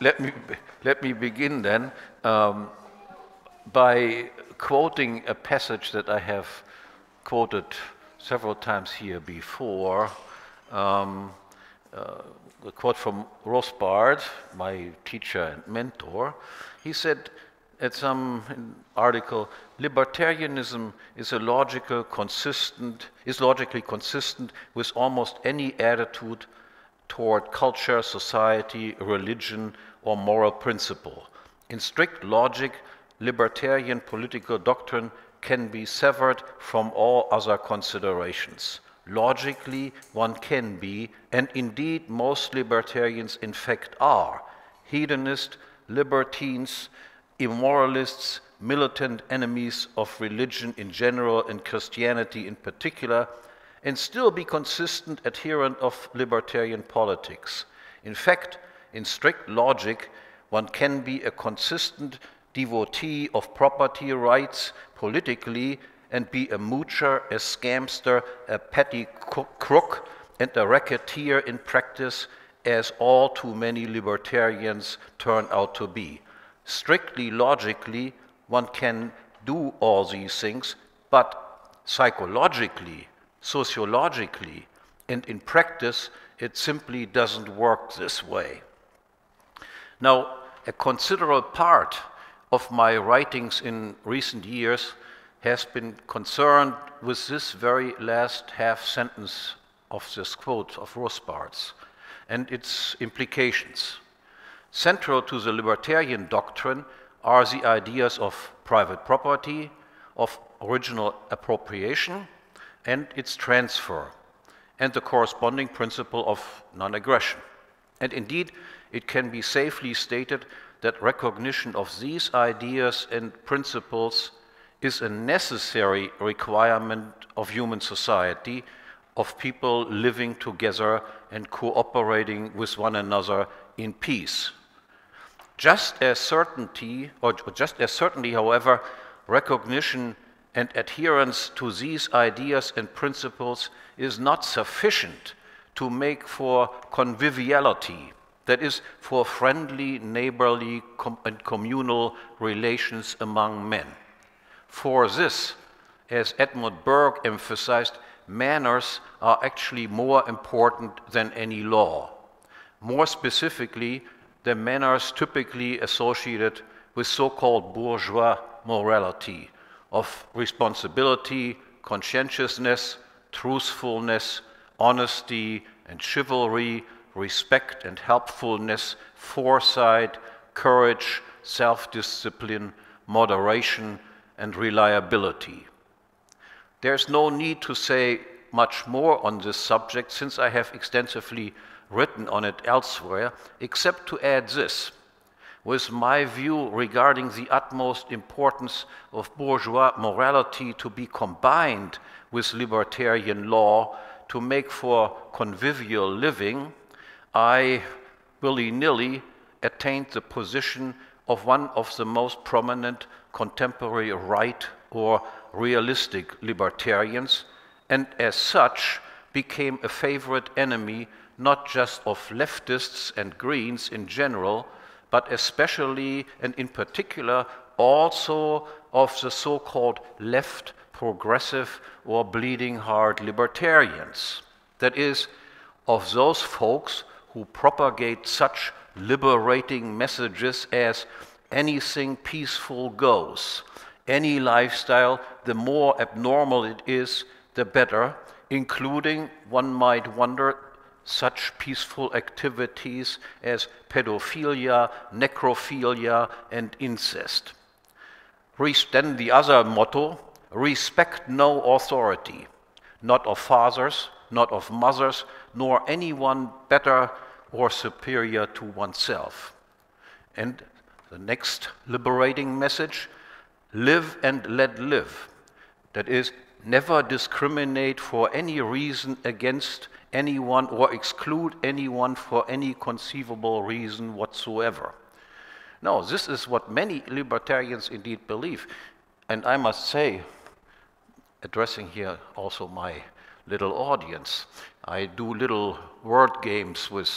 let me, let me begin then um, by quoting a passage that I have quoted several times here before. Um, uh, a quote from Rothbard, my teacher and mentor. He said at some article, libertarianism is a logical, consistent, is logically consistent with almost any attitude toward culture, society, religion, or moral principle. In strict logic, libertarian political doctrine can be severed from all other considerations. Logically, one can be, and indeed most libertarians in fact are, hedonists, libertines, immoralists, militant enemies of religion in general and Christianity in particular, and still be consistent adherent of libertarian politics. In fact, in strict logic, one can be a consistent devotee of property rights politically and be a moocher, a scamster, a petty crook, and a racketeer in practice, as all too many libertarians turn out to be. Strictly logically, one can do all these things, but psychologically, sociologically, and in practice, it simply doesn't work this way. Now, a considerable part of my writings in recent years has been concerned with this very last half sentence of this quote of Rothbard's and its implications. Central to the libertarian doctrine are the ideas of private property, of original appropriation, and its transfer, and the corresponding principle of non aggression. And indeed, it can be safely stated that recognition of these ideas and principles is a necessary requirement of human society, of people living together and cooperating with one another in peace. Just as certainty, or just as certainly, however, recognition and adherence to these ideas and principles is not sufficient to make for conviviality, that is, for friendly, neighborly, com and communal relations among men. For this, as Edmund Burke emphasized, manners are actually more important than any law. More specifically, the manners typically associated with so called bourgeois morality of responsibility, conscientiousness, truthfulness, honesty and chivalry, respect and helpfulness, foresight, courage, self discipline, moderation, and reliability. There's no need to say much more on this subject since I have extensively written on it elsewhere, except to add this. With my view regarding the utmost importance of bourgeois morality to be combined with libertarian law to make for convivial living, I willy nilly attained the position of one of the most prominent contemporary right or realistic libertarians, and as such became a favorite enemy not just of leftists and Greens in general, but especially and in particular also of the so called left progressive or bleeding heart libertarians. That is, of those folks who propagate such liberating messages as anything peaceful goes. Any lifestyle, the more abnormal it is, the better, including, one might wonder, such peaceful activities as pedophilia, necrophilia, and incest. Then the other motto respect no authority, not of fathers, not of mothers, nor anyone better or superior to oneself. And the next liberating message live and let live. That is, never discriminate for any reason against anyone or exclude anyone for any conceivable reason whatsoever. No, this is what many libertarians indeed believe. And I must say, addressing here also my little audience, I do little word games with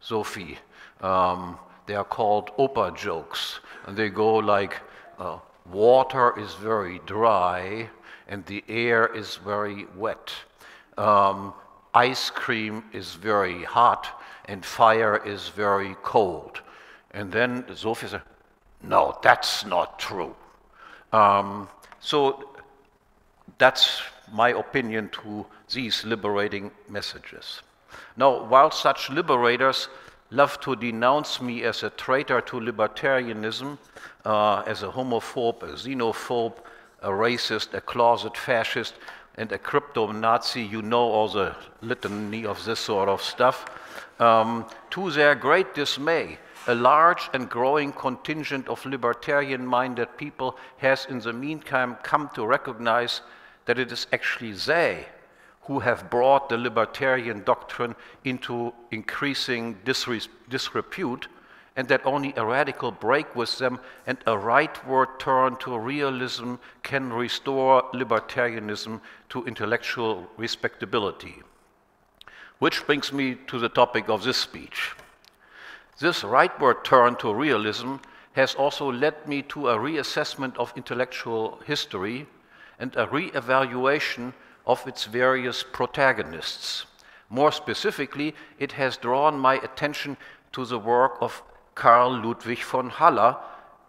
Sophie. Um, they are called Opa jokes. And they go like, uh, water is very dry and the air is very wet. Um, ice cream is very hot and fire is very cold. And then Sophie said, no, that's not true. Um, so that's my opinion to these liberating messages. Now, while such liberators love to denounce me as a traitor to libertarianism, uh, as a homophobe, a xenophobe, a racist, a closet fascist, and a crypto Nazi, you know all the litany of this sort of stuff. Um, to their great dismay, a large and growing contingent of libertarian minded people has in the meantime come to recognize that it is actually they who have brought the libertarian doctrine into increasing disrepute, and that only a radical break with them and a rightward turn to realism can restore libertarianism to intellectual respectability. Which brings me to the topic of this speech. This rightward turn to realism has also led me to a reassessment of intellectual history and a re-evaluation of its various protagonists. More specifically, it has drawn my attention to the work of Karl Ludwig von Haller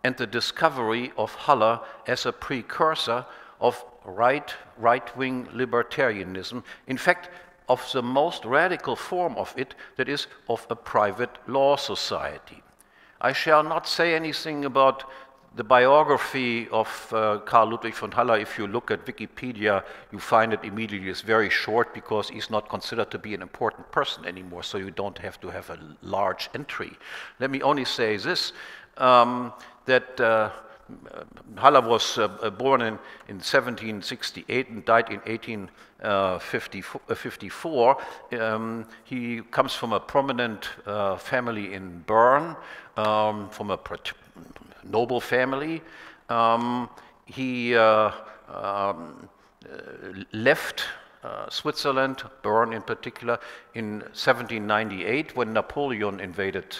and the discovery of Haller as a precursor of right, right-wing libertarianism. In fact, of the most radical form of it, that is, of a private law society. I shall not say anything about the biography of uh, Karl Ludwig von Haller, if you look at Wikipedia, you find it immediately is very short because he's not considered to be an important person anymore, so you don't have to have a large entry. Let me only say this, um, that uh, Haller was uh, uh born in, in 1768 and died in 1854. Uh, um, he comes from a prominent uh, family in Bern, um, from a noble family. Um, he uh, um, left uh, Switzerland, Bern in particular, in 1798 when Napoleon invaded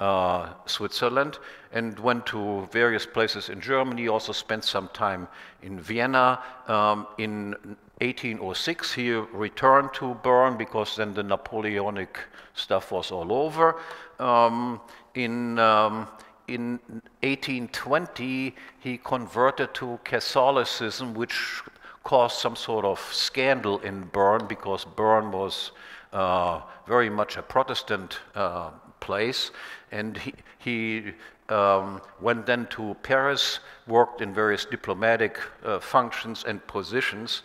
uh, Switzerland and went to various places in Germany, also spent some time in Vienna. Um, in 1806, he returned to Bern because then the Napoleonic stuff was all over. Um, in um, in 1820, he converted to Catholicism, which caused some sort of scandal in Bern because Bern was uh, very much a Protestant uh, place. And he, he um, went then to Paris, worked in various diplomatic uh, functions and positions.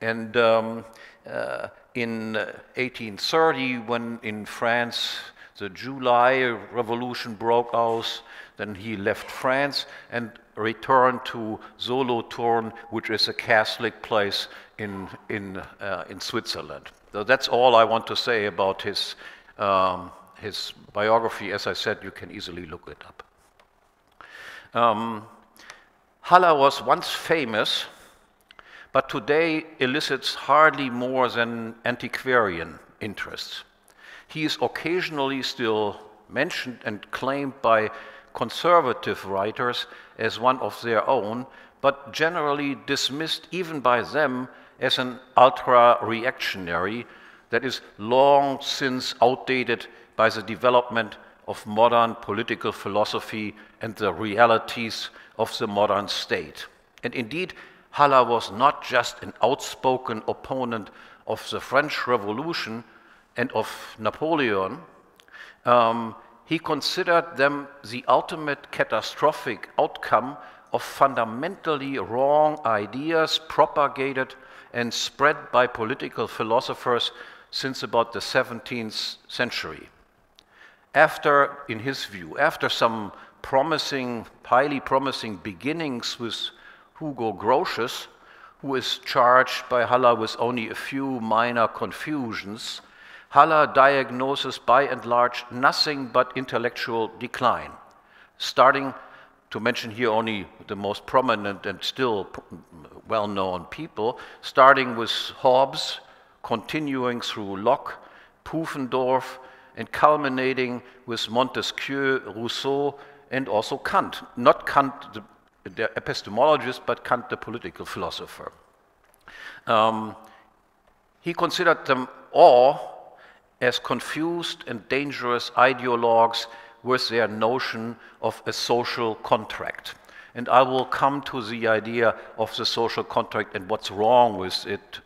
And um, uh, in 1830, when in France the July Revolution broke out, then he left France and returned to Solothurn, which is a Catholic place in, in, uh, in Switzerland. So that's all I want to say about his, um, his biography. As I said, you can easily look it up. Um, Haller was once famous, but today elicits hardly more than antiquarian interests. He is occasionally still mentioned and claimed by conservative writers as one of their own, but generally dismissed even by them as an ultra reactionary that is long since outdated by the development of modern political philosophy and the realities of the modern state. And indeed, Haller was not just an outspoken opponent of the French Revolution and of Napoleon, um, he considered them the ultimate catastrophic outcome of fundamentally wrong ideas propagated and spread by political philosophers since about the 17th century. After, in his view, after some promising, highly promising beginnings with Hugo Grotius, who is charged by Haller with only a few minor confusions, Haller diagnoses by and large nothing but intellectual decline, starting to mention here only the most prominent and still well known people, starting with Hobbes, continuing through Locke, Pufendorf, and culminating with Montesquieu, Rousseau, and also Kant. Not Kant, the, the epistemologist, but Kant, the political philosopher. Um, he considered them all as confused and dangerous ideologues with their notion of a social contract. And I will come to the idea of the social contract and what's wrong with it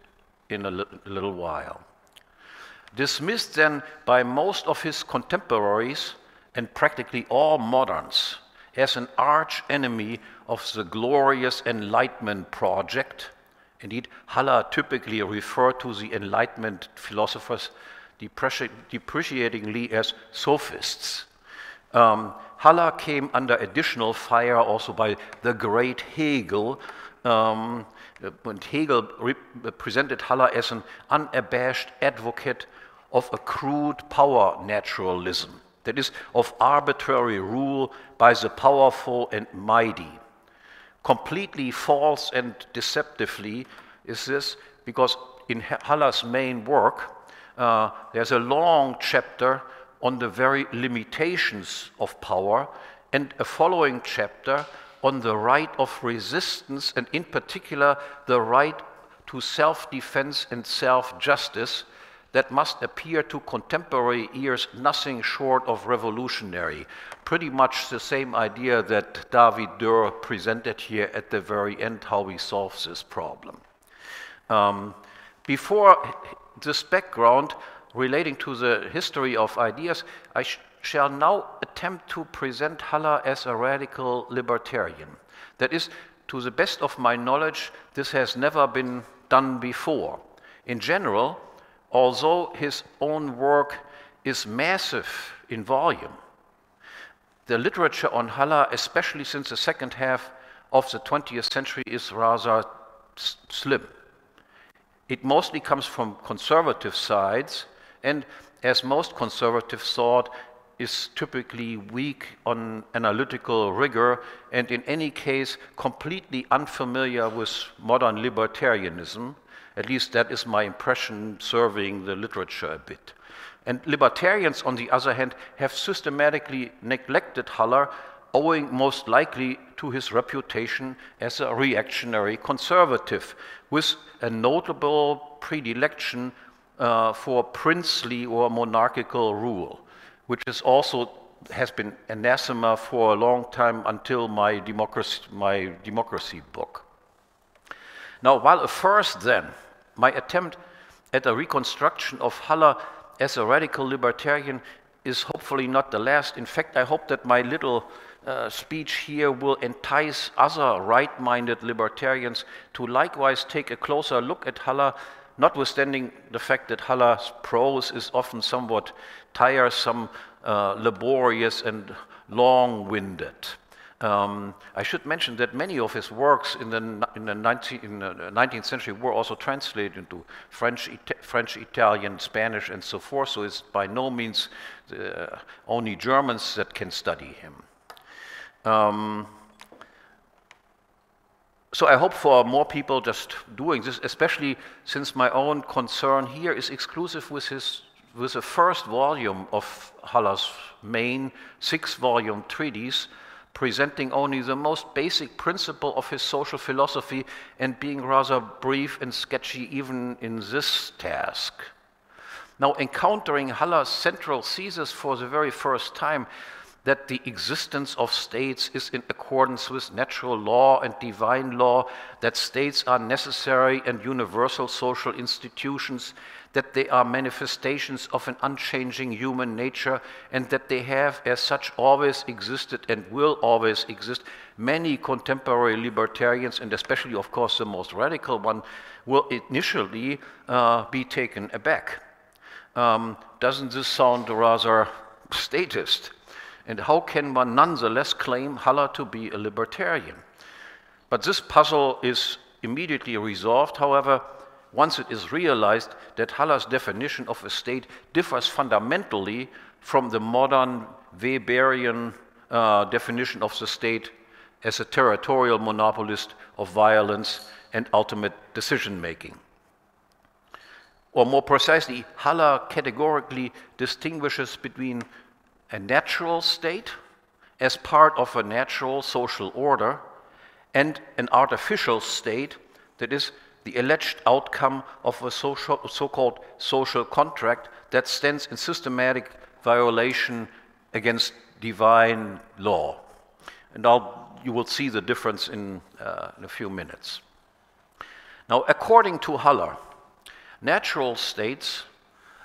in a, little while. Dismissed then by most of his contemporaries and practically all moderns as an arch enemy of the glorious Enlightenment project. Indeed, Haller typically referred to the Enlightenment philosophers depreciatingly as sophists. Um, Haller came under additional fire also by the great Hegel. Um, and Hegel presented Haller as an unabashed advocate of a crude power naturalism, that is, of arbitrary rule by the powerful and mighty. Completely false and deceptively is this because in Haller's main work, uh, there's a long chapter on the very limitations of power and a following chapter on the right of resistance and in particular the right to self-defense and self-justice that must appear to contemporary ears nothing short of revolutionary. Pretty much the same idea that David Dürr presented here at the very end, how we solve this problem. Um, before this background, relating to the history of ideas, I sh shall now attempt to present Haller as a radical libertarian. That is, to the best of my knowledge, this has never been done before. In general, although his own work is massive in volume, the literature on Haller, especially since the second half of the 20th century, is rather slim. It mostly comes from conservative sides, and as most conservative thought is typically weak on analytical rigor and in any case completely unfamiliar with modern libertarianism. At least that is my impression surveying the literature a bit. And libertarians, on the other hand, have systematically neglected Haller, owing most likely to his reputation as a reactionary conservative, with a notable predilection uh, for princely or monarchical rule, which is also has been anathema for a long time until my democracy, my democracy book. Now, while at first then, my attempt at a reconstruction of Haller as a radical libertarian is hopefully not the last. In fact, I hope that my little uh, speech here will entice other right-minded libertarians to likewise take a closer look at Haller notwithstanding the fact that Haller's prose is often somewhat tiresome, uh, laborious, and long-winded. Um, I should mention that many of his works in the, in the, 19, in the 19th century were also translated into French, French, Italian, Spanish, and so forth, so it's by no means the, only Germans that can study him. Um, so I hope for more people just doing this, especially since my own concern here is exclusive with his with the first volume of Haller's main six-volume treatise, presenting only the most basic principle of his social philosophy and being rather brief and sketchy even in this task. Now, encountering Haller's central thesis for the very first time, that the existence of states is in accordance with natural law and divine law, that states are necessary and universal social institutions, that they are manifestations of an unchanging human nature, and that they have, as such, always existed and will always exist. Many contemporary libertarians, and especially, of course, the most radical one, will initially uh, be taken aback. Um, doesn't this sound rather statist? And how can one nonetheless claim Haller to be a libertarian? But this puzzle is immediately resolved, however, once it is realized that Haller's definition of a state differs fundamentally from the modern Weberian uh, definition of the state as a territorial monopolist of violence and ultimate decision making. or more precisely, Haller categorically distinguishes between a natural state as part of a natural social order and an artificial state that is the alleged outcome of a so-called social contract that stands in systematic violation against divine law. And I'll, you will see the difference in, uh, in a few minutes. Now, according to Haller, natural states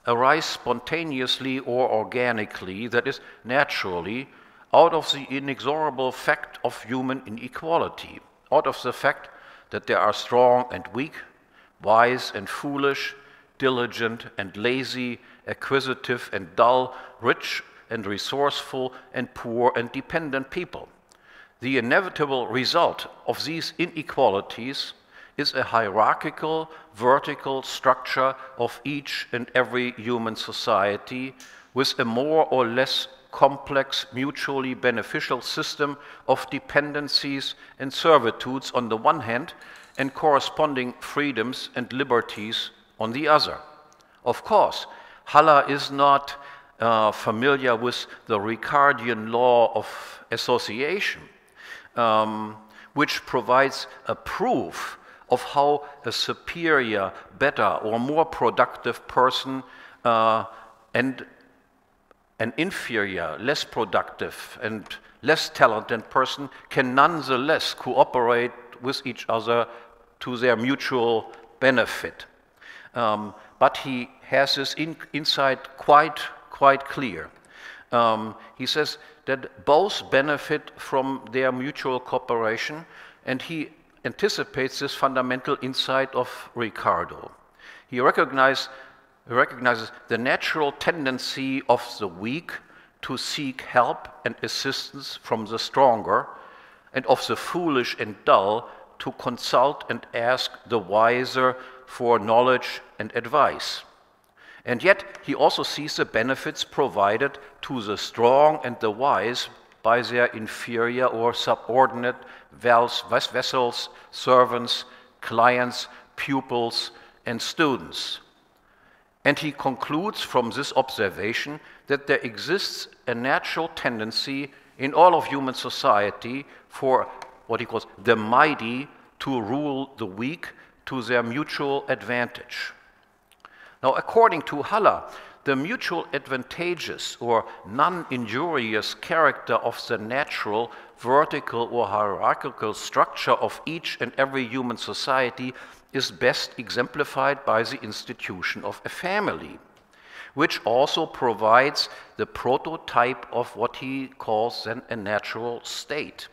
arise spontaneously or organically, that is, naturally, out of the inexorable fact of human inequality, out of the fact that there are strong and weak, wise and foolish, diligent and lazy, acquisitive and dull, rich and resourceful, and poor and dependent people. The inevitable result of these inequalities is a hierarchical, vertical structure of each and every human society with a more or less complex, mutually beneficial system of dependencies and servitudes on the one hand, and corresponding freedoms and liberties on the other. Of course, Haller is not uh, familiar with the Ricardian law of association, um, which provides a proof of how a superior, better, or more productive person uh, and an inferior, less productive, and less talented person can nonetheless cooperate with each other to their mutual benefit. Um, but he has this in, insight quite, quite clear. Um, he says that both benefit from their mutual cooperation, and he anticipates this fundamental insight of Ricardo. He recognizes, recognizes the natural tendency of the weak to seek help and assistance from the stronger, and of the foolish and dull to consult and ask the wiser for knowledge and advice. And yet, he also sees the benefits provided to the strong and the wise by their inferior or subordinate vassals, servants, clients, pupils, and students. And he concludes from this observation that there exists a natural tendency in all of human society for what he calls the mighty to rule the weak to their mutual advantage. Now, according to Haller, the mutual advantageous or non injurious character of the natural, vertical, or hierarchical structure of each and every human society is best exemplified by the institution of a family, which also provides the prototype of what he calls then a natural state.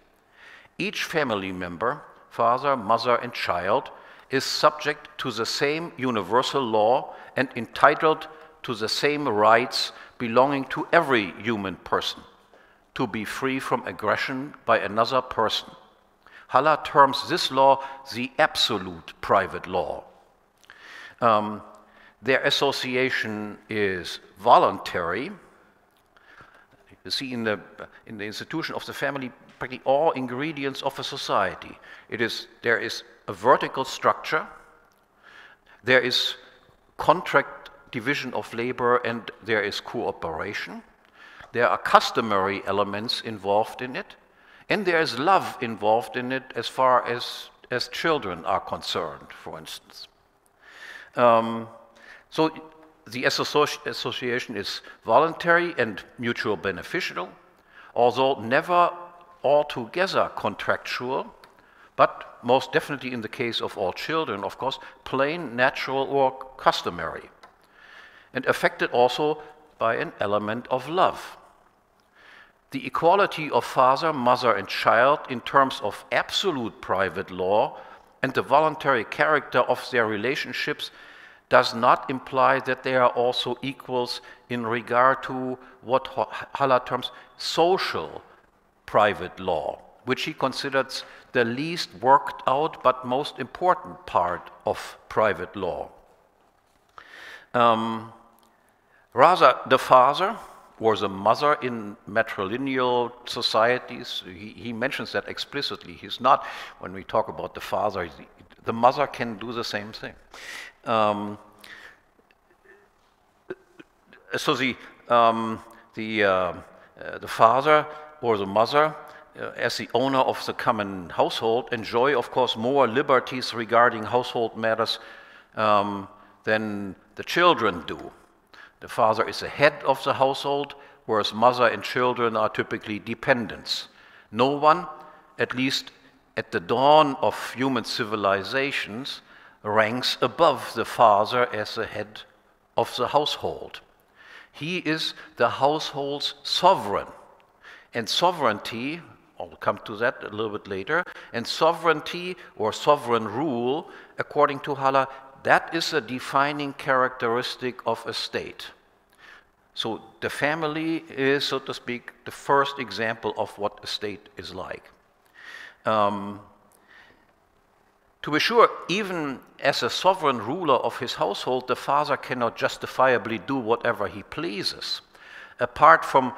Each family member, father, mother, and child, is subject to the same universal law and entitled to the same rights belonging to every human person to be free from aggression by another person. Haller terms this law the absolute private law. Um, their association is voluntary. You see, in the, in the institution of the family, practically all ingredients of a society. It is, there is a vertical structure, there is contract division of labor and there is cooperation. There are customary elements involved in it, and there is love involved in it as far as, as children are concerned, for instance. Um, so the association is voluntary and mutual beneficial, although never altogether contractual, but most definitely in the case of all children, of course, plain, natural, or customary and affected also by an element of love. The equality of father, mother, and child in terms of absolute private law and the voluntary character of their relationships does not imply that they are also equals in regard to what Haller terms social private law, which he considers the least worked out but most important part of private law. Um, Rather, the father or the mother in matrilineal societies, he, he, mentions that explicitly. He's not, when we talk about the father, the mother can do the same thing. Um, so the, um, the, uh, uh, the father or the mother, uh, as the owner of the common household, enjoy, of course, more liberties regarding household matters um, than the children do. The father is the head of the household, whereas mother and children are typically dependents. No one, at least at the dawn of human civilizations, ranks above the father as the head of the household. He is the household's sovereign. And sovereignty, I'll come to that a little bit later, and sovereignty or sovereign rule, according to Haller, that is a defining characteristic of a state. So the family is, so to speak, the first example of what a state is like. Um, to be sure, even as a sovereign ruler of his household, the father cannot justifiably do whatever he pleases. Apart from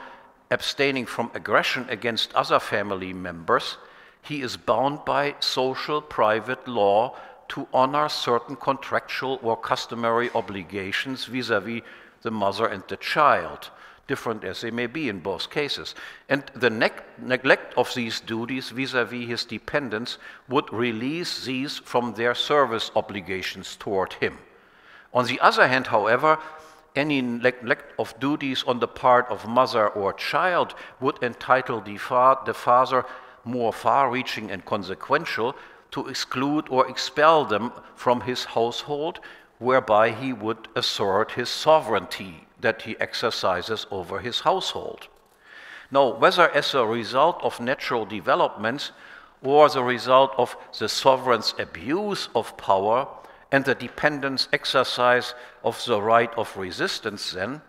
abstaining from aggression against other family members, he is bound by social private law to honor certain contractual or customary obligations vis a vis the mother and the child, different as they may be in both cases. And the ne neglect of these duties vis a vis his dependents would release these from their service obligations toward him. On the other hand, however, any neglect of duties on the part of mother or child would entitle the, fa the father more far reaching and consequential to exclude or expel them from his household, whereby he would assert his sovereignty that he exercises over his household. Now, whether as a result of natural developments or the result of the sovereign's abuse of power and the dependent's exercise of the right of resistance, then,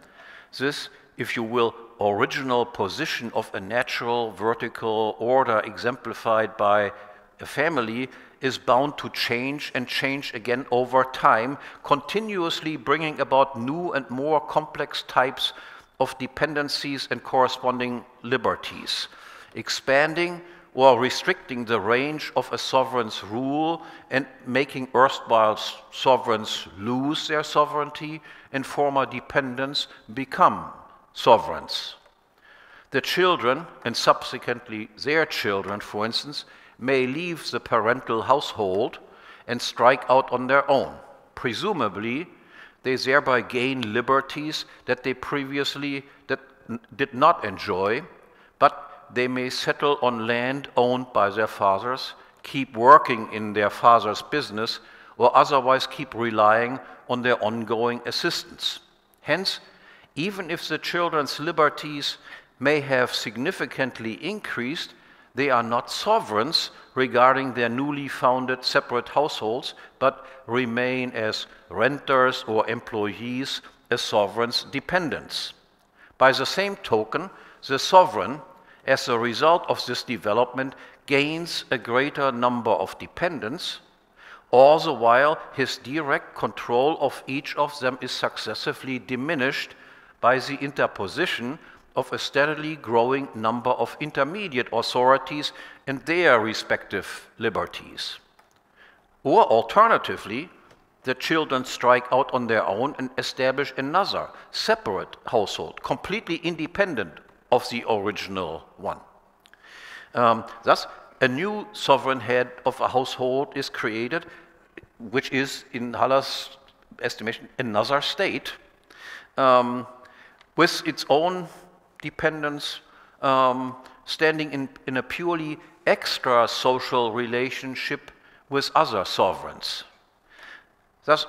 this, if you will, original position of a natural vertical order exemplified by a family is bound to change and change again over time, continuously bringing about new and more complex types of dependencies and corresponding liberties, expanding or restricting the range of a sovereign's rule and making erstwhile sovereigns lose their sovereignty and former dependents become sovereigns. The children, and subsequently their children, for instance, may leave the parental household and strike out on their own. Presumably, they thereby gain liberties that they previously that did not enjoy, but they may settle on land owned by their fathers, keep working in their father's business, or otherwise keep relying on their ongoing assistance. Hence, even if the children's liberties may have significantly increased, they are not sovereigns regarding their newly founded separate households, but remain as renters or employees as sovereign's dependents. By the same token, the sovereign, as a result of this development, gains a greater number of dependents, all the while his direct control of each of them is successively diminished by the interposition of a steadily growing number of intermediate authorities and their respective liberties. Or alternatively, the children strike out on their own and establish another separate household, completely independent of the original one. Um, thus, a new sovereign head of a household is created, which is, in Haller's estimation, another state um, with its own dependence, um, standing in, in a purely extra social relationship with other sovereigns. Thus,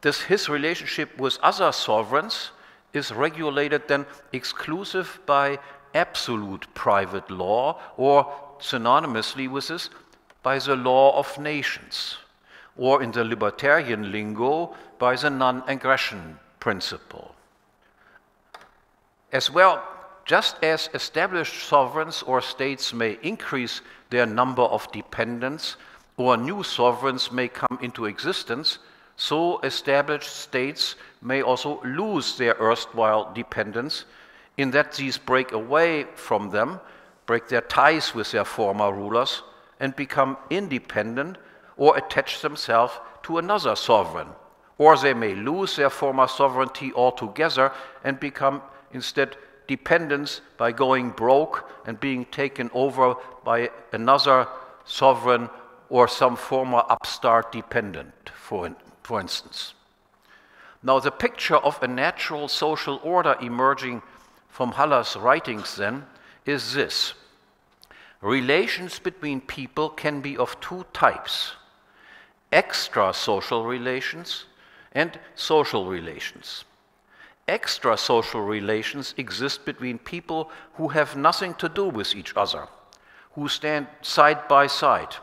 this, his relationship with other sovereigns is regulated then exclusive by absolute private law, or synonymously with this, by the law of nations, or in the libertarian lingo, by the non aggression principle. As well, just as established sovereigns or states may increase their number of dependents or new sovereigns may come into existence, so established states may also lose their erstwhile dependents in that these break away from them, break their ties with their former rulers, and become independent or attach themselves to another sovereign. Or they may lose their former sovereignty altogether and become instead dependence by going broke and being taken over by another sovereign or some former upstart dependent, for, for instance. Now, the picture of a natural social order emerging from Haller's writings then is this relations between people can be of two types extra social relations and social relations. Extra social relations exist between people who have nothing to do with each other, who stand side by side,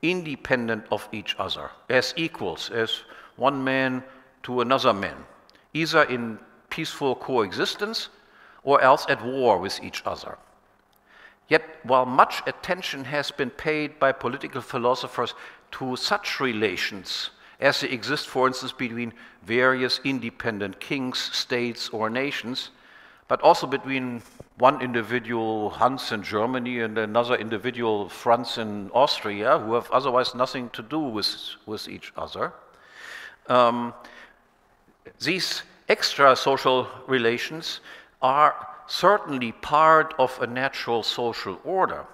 independent of each other, as equals, as one man to another man, either in peaceful coexistence or else at war with each other. Yet, while much attention has been paid by political philosophers to such relations as they exist, for instance, between various independent kings, states, or nations, but also between one individual Hans in Germany and another individual Franz in Austria, who have otherwise nothing to do with, with each other. Um, these extra social relations are certainly part of a natural social order,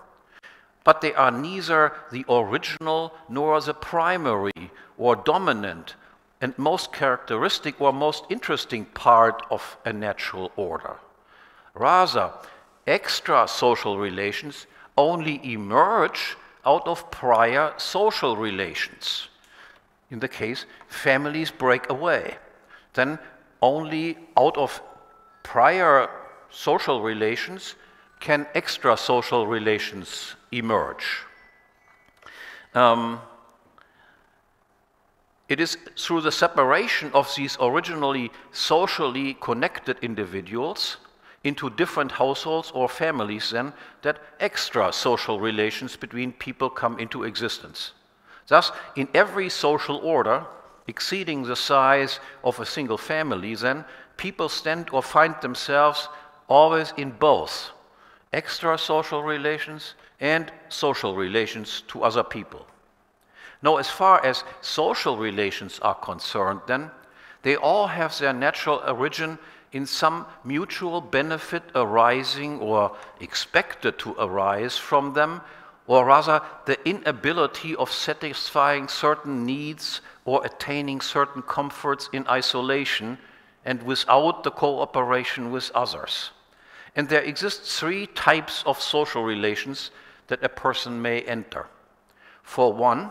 but they are neither the original nor the primary or dominant and most characteristic or most interesting part of a natural order. Rather, extra social relations only emerge out of prior social relations. In the case, families break away. Then, only out of prior social relations can extra social relations emerge. Um, it is through the separation of these originally socially connected individuals into different households or families then that extra social relations between people come into existence. Thus, in every social order exceeding the size of a single family, then people stand or find themselves always in both extra social relations and social relations to other people. Now, as far as social relations are concerned, then, they all have their natural origin in some mutual benefit arising or expected to arise from them, or rather the inability of satisfying certain needs or attaining certain comforts in isolation and without the cooperation with others. And there exist three types of social relations that a person may enter. For one,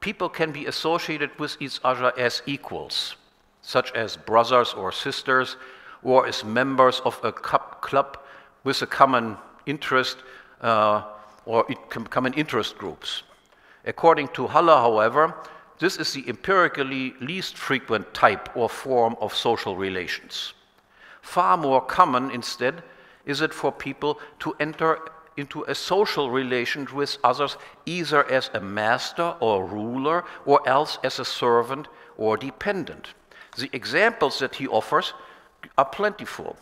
people can be associated with each other as equals, such as brothers or sisters, or as members of a club with a common interest uh, or common interest groups. According to Haller, however, this is the empirically least frequent type or form of social relations. Far more common, instead, is it for people to enter into a social relation with others, either as a master or ruler, or else as a servant or dependent. The examples that he offers are plentiful.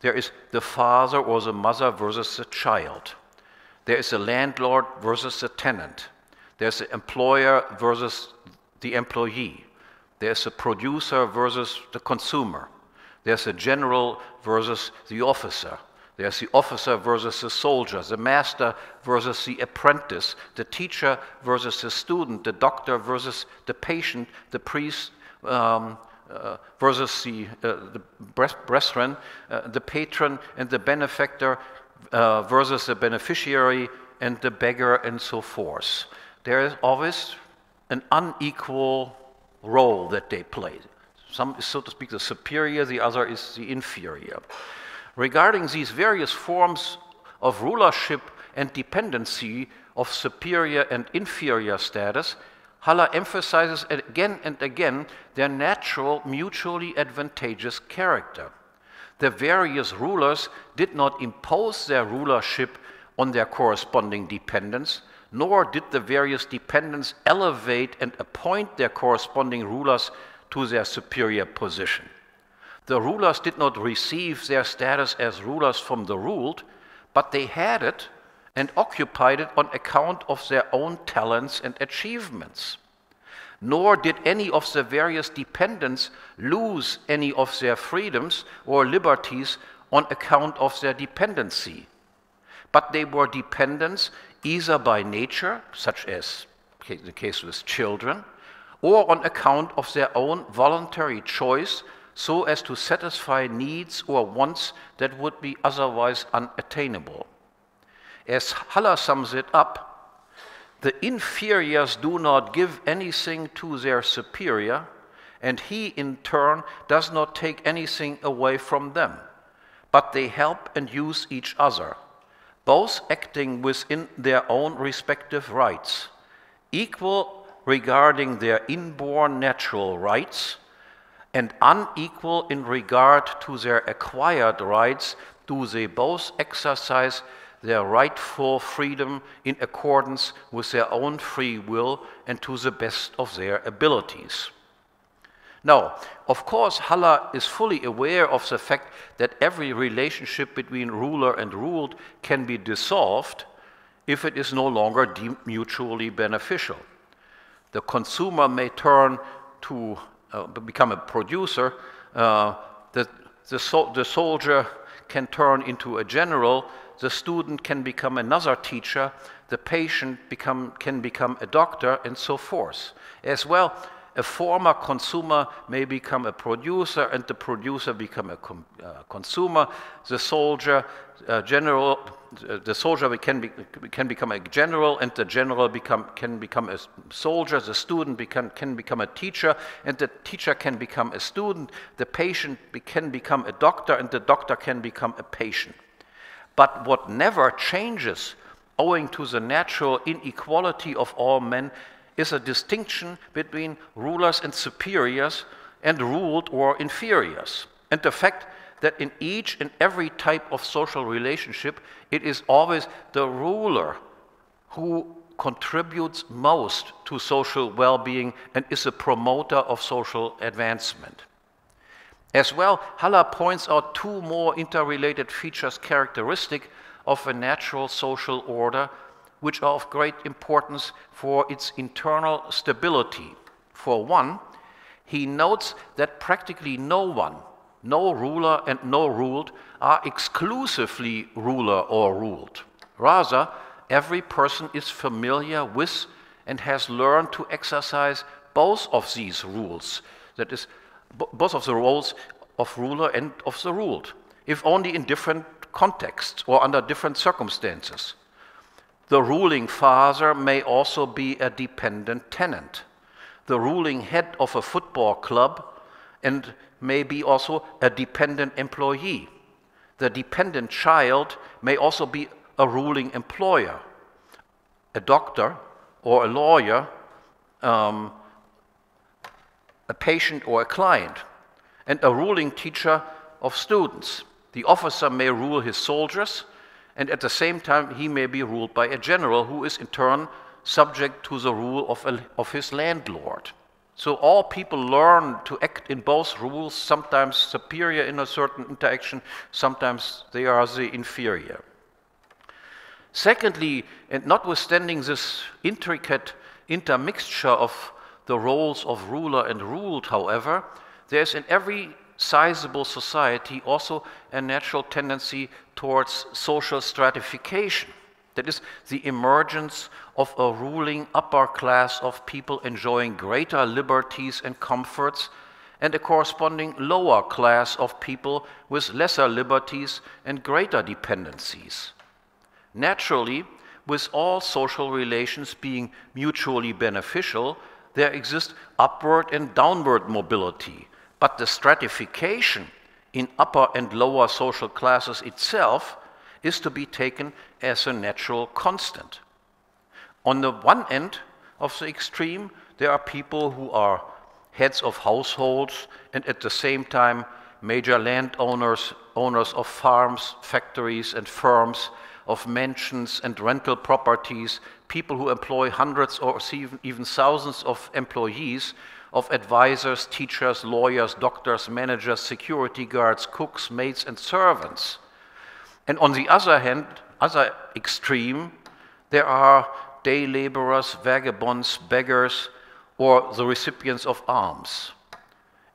There is the father or the mother versus the child. There is the landlord versus the tenant. There's the employer versus the employee. There's the producer versus the consumer. There's the general versus the officer. There's the officer versus the soldier, the master versus the apprentice, the teacher versus the student, the doctor versus the patient, the priest um, uh, versus the, uh, the brethren, uh, the patron and the benefactor uh, versus the beneficiary and the beggar, and so forth. There is always an unequal role that they play. Some is, so to speak, the superior, the other is the inferior. Regarding these various forms of rulership and dependency of superior and inferior status, Haller emphasizes again and again their natural, mutually advantageous character. The various rulers did not impose their rulership on their corresponding dependents, nor did the various dependents elevate and appoint their corresponding rulers to their superior position. The rulers did not receive their status as rulers from the ruled, but they had it and occupied it on account of their own talents and achievements. nor did any of the various dependents lose any of their freedoms or liberties on account of their dependency. But they were dependents either by nature, such as the case with children, or on account of their own voluntary choice so as to satisfy needs or wants that would be otherwise unattainable. As Haller sums it up, the inferiors do not give anything to their superior, and he in turn does not take anything away from them, but they help and use each other, both acting within their own respective rights, equal regarding their inborn natural rights and unequal in regard to their acquired rights, do they both exercise their rightful freedom in accordance with their own free will and to the best of their abilities. Now, of course, Haller is fully aware of the fact that every relationship between ruler and ruled can be dissolved if it is no longer mutually beneficial. The consumer may turn to become a producer, uh, the, the, so the soldier can turn into a general, the student can become another teacher, the patient become, can become a doctor, and so forth. As well, a former consumer may become a producer and the producer become a uh, consumer. The soldier, uh, general, uh, Uh, the soldier can, be, can become a general and the general become, can become a soldier. The student become, can become a teacher and the teacher can become a student. The patient be, can become a doctor and the doctor can become a patient. But what never changes owing to the natural inequality of all men is a distinction between rulers and superiors and ruled or inferiors. And the fact that in each and every type of social relationship, it is always the ruler who contributes most to social well being and is a promoter of social advancement. As well, Haller points out two more interrelated features characteristic of a natural social order which are of great importance for its internal stability. For one, he notes that practically no one, no ruler and no ruled, are exclusively ruler or ruled. Rather, every person is familiar with and has learned to exercise both of these rules. That is, both of the roles of ruler and of the ruled, if only in different contexts or under different circumstances. The ruling father may also be a dependent tenant, the ruling head of a football club, and may be also a dependent employee. The dependent child may also be a ruling employer, a doctor or a lawyer, um, a patient or a client, and a ruling teacher of students. The officer may rule his soldiers, and at the same time he may be ruled by a general who is in turn subject to the rule of, a, of his landlord. So all people learn to act in both rules, sometimes superior in a certain interaction, sometimes they are the inferior. Secondly, and notwithstanding this intricate intermixture of the roles of ruler and ruled, however, there's in every sizable society also a natural tendency towards social stratification. That is, the emergence of a ruling upper class of people enjoying greater liberties and comforts, and a corresponding lower class of people with lesser liberties and greater dependencies. Naturally, with all social relations being mutually beneficial, there exists upward and downward mobility, but the stratification in upper and lower social classes itself is to be taken as a natural constant. On the one end of the extreme, there are people who are heads of households and at the same time major landowners, owners of farms, factories, and firms, of mansions and rental properties, people who employ hundreds or even thousands of employees of advisors, teachers, lawyers, doctors, managers, security guards, cooks, maids, and servants. And on the other hand, other extreme, there are day laborers, vagabonds, beggars, or the recipients of alms.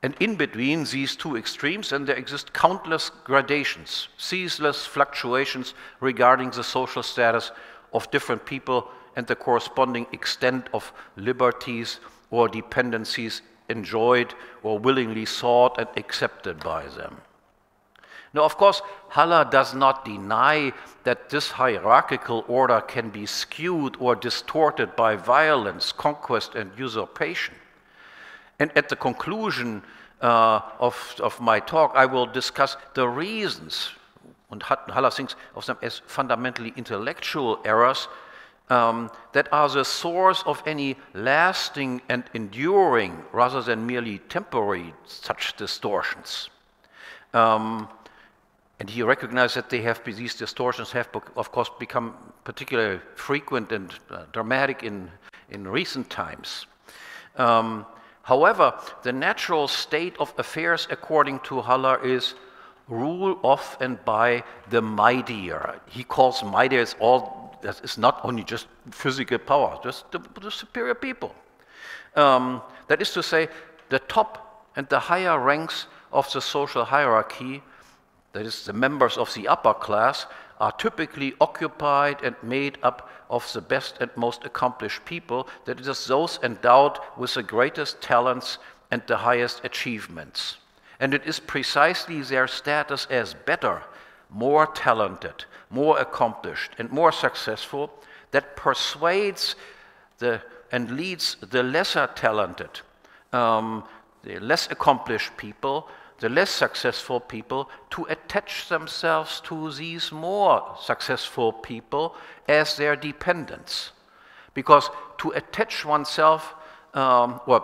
And in between these two extremes, and there exist countless gradations, ceaseless fluctuations regarding the social status of different people and the corresponding extent of liberties or dependencies enjoyed or willingly sought and accepted by them. Now, of course, Haller does not deny that this hierarchical order can be skewed or distorted by violence, conquest, and usurpation. And at the conclusion uh, of, of my talk, I will discuss the reasons, and Haller thinks of them as fundamentally intellectual errors, um, that are the source of any lasting and enduring, rather than merely temporary, such distortions. Um, and he recognized that they have these distortions have, of course, become particularly frequent and uh, dramatic in, in recent times. Um, however, the natural state of affairs, according to Haller, is rule of and by the mightier. He calls mightier as all that is not only just physical power, just the, the superior people. Um, that is to say, the top and the higher ranks of the social hierarchy that is, the members of the upper class, are typically occupied and made up of the best and most accomplished people, that is, those endowed with the greatest talents and the highest achievements. And it is precisely their status as better, more talented, more accomplished, and more successful that persuades the, and leads the lesser talented, um, the less accomplished people the less successful people to attach themselves to these more successful people as their dependents. Because to attach oneself, um, or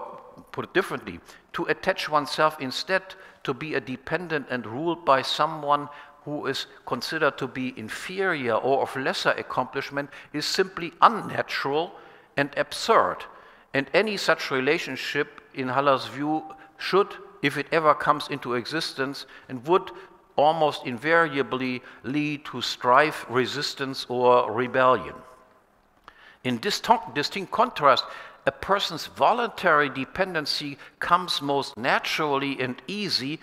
put it differently, to attach oneself instead to be a dependent and ruled by someone who is considered to be inferior or of lesser accomplishment is simply unnatural and absurd. And any such relationship, in Haller's view, should if it ever comes into existence, and would almost invariably lead to strife, resistance, or rebellion. In distinct contrast, a person's voluntary dependency comes most naturally and easy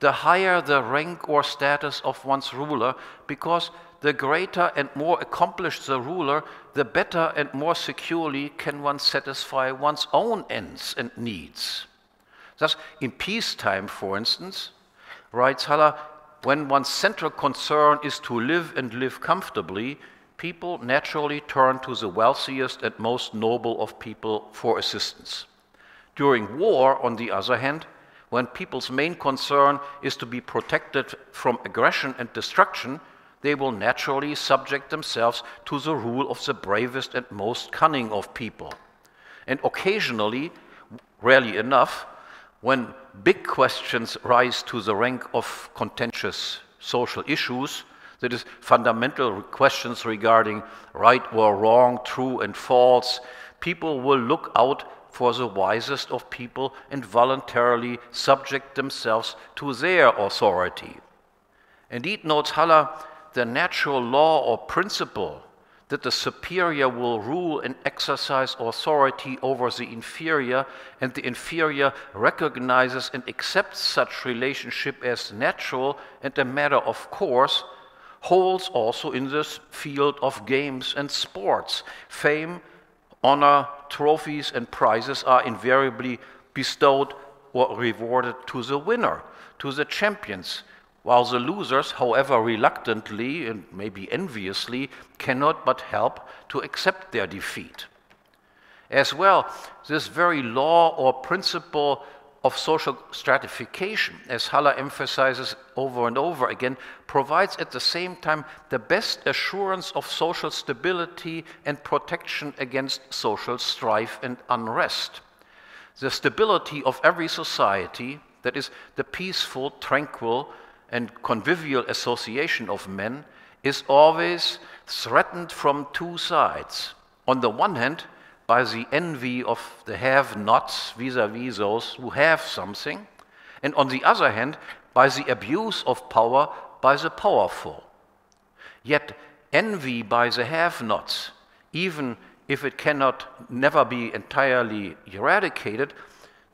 the higher the rank or status of one's ruler, because the greater and more accomplished the ruler, the better and more securely can one satisfy one's own ends and needs. Thus, in peacetime, for instance, writes Haller, when one's central concern is to live and live comfortably, people naturally turn to the wealthiest and most noble of people for assistance. During war, on the other hand, when people's main concern is to be protected from aggression and destruction, they will naturally subject themselves to the rule of the bravest and most cunning of people. And occasionally, rarely enough, when big questions rise to the rank of contentious social issues, that is, fundamental questions regarding right or wrong, true and false, people will look out for the wisest of people and voluntarily subject themselves to their authority. Indeed, notes Haller, the natural law or principle that the superior will rule and exercise authority over the inferior, and the inferior recognizes and accepts such relationship as natural and a matter of course, holds also in this field of games and sports. Fame, honor, trophies, and prizes are invariably bestowed or rewarded to the winner, to the champions, while the losers, however reluctantly and maybe enviously, cannot but help to accept their defeat. As well, this very law or principle of social stratification, as Haller emphasizes over and over again, provides at the same time the best assurance of social stability and protection against social strife and unrest. The stability of every society, that is, the peaceful, tranquil, and convivial association of men is always threatened from two sides. On the one hand, by the envy of the have nots vis a vis those who have something, and on the other hand, by the abuse of power by the powerful. Yet, envy by the have nots, even if it cannot never be entirely eradicated,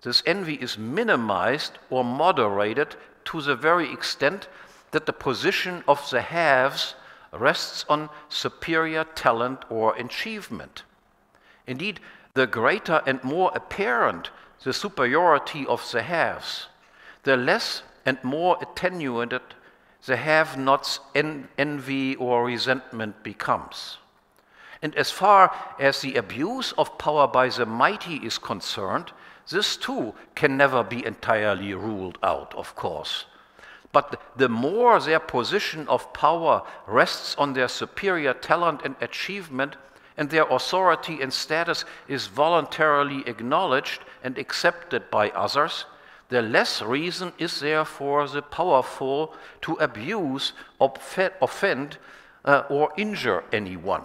this envy is minimized or moderated to the very extent that the position of the haves rests on superior talent or achievement. Indeed, the greater and more apparent the superiority of the haves, the less and more attenuated the have nots en envy or resentment becomes. And as far as the abuse of power by the mighty is concerned, this too can never be entirely ruled out, of course. But the more their position of power rests on their superior talent and achievement, and their authority and status is voluntarily acknowledged and accepted by others, the less reason is there for the powerful to abuse, offend, uh, or injure anyone.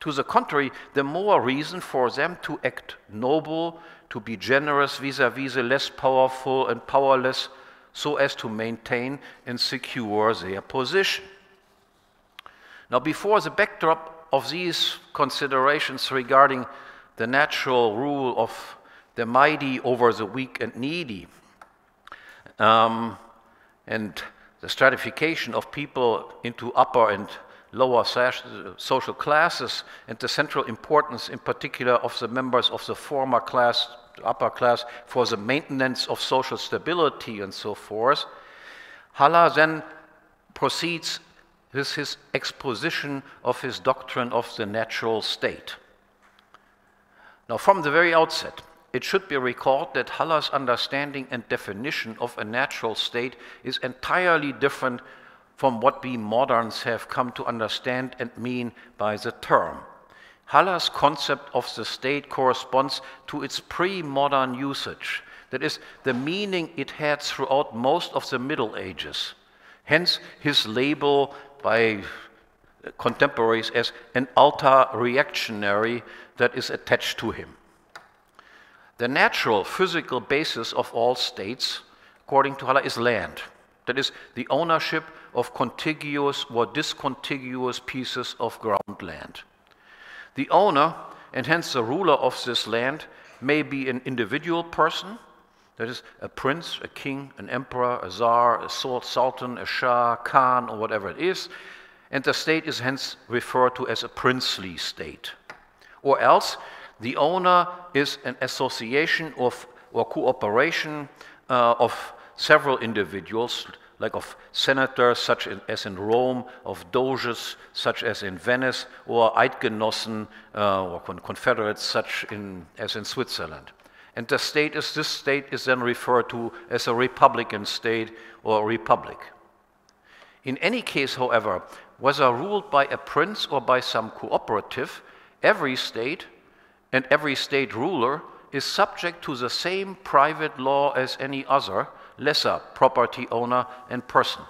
To the contrary, the more reason for them to act noble, to be generous vis a vis the less powerful and powerless, so as to maintain and secure their position. Now, before the backdrop of these considerations regarding the natural rule of the mighty over the weak and needy, um, and the stratification of people into upper and lower uh, social classes, and the central importance, in particular, of the members of the former class upper class for the maintenance of social stability and so forth. Haller then proceeds with his exposition of his doctrine of the natural state. Now, from the very outset, it should be recalled that Haller's understanding and definition of a natural state is entirely different from what we moderns have come to understand and mean by the term. Haller's concept of the state corresponds to its pre modern usage, that is, the meaning it had throughout most of the Middle Ages. Hence, his label by contemporaries as an ultra reactionary that is attached to him. The natural physical basis of all states, according to Haller, is land. That is, the ownership of contiguous or discontiguous pieces of ground land. The owner, and hence the ruler of this land, may be an individual person, that is, a prince, a king, an emperor, a czar, a sultan, a shah, khan, or whatever it is, and the state is hence referred to as a princely state. Or else, the owner is an association of or cooperation uh, of several individuals like of senators, such as in Rome, of doges, such as in Venice, or Eidgenossen, uh, or confederates, such in, as in Switzerland. And the state is, this state is then referred to as a republican state or republic. In any case, however, whether ruled by a prince or by some cooperative, every state and every state ruler is subject to the same private law as any other, lesser property owner and person.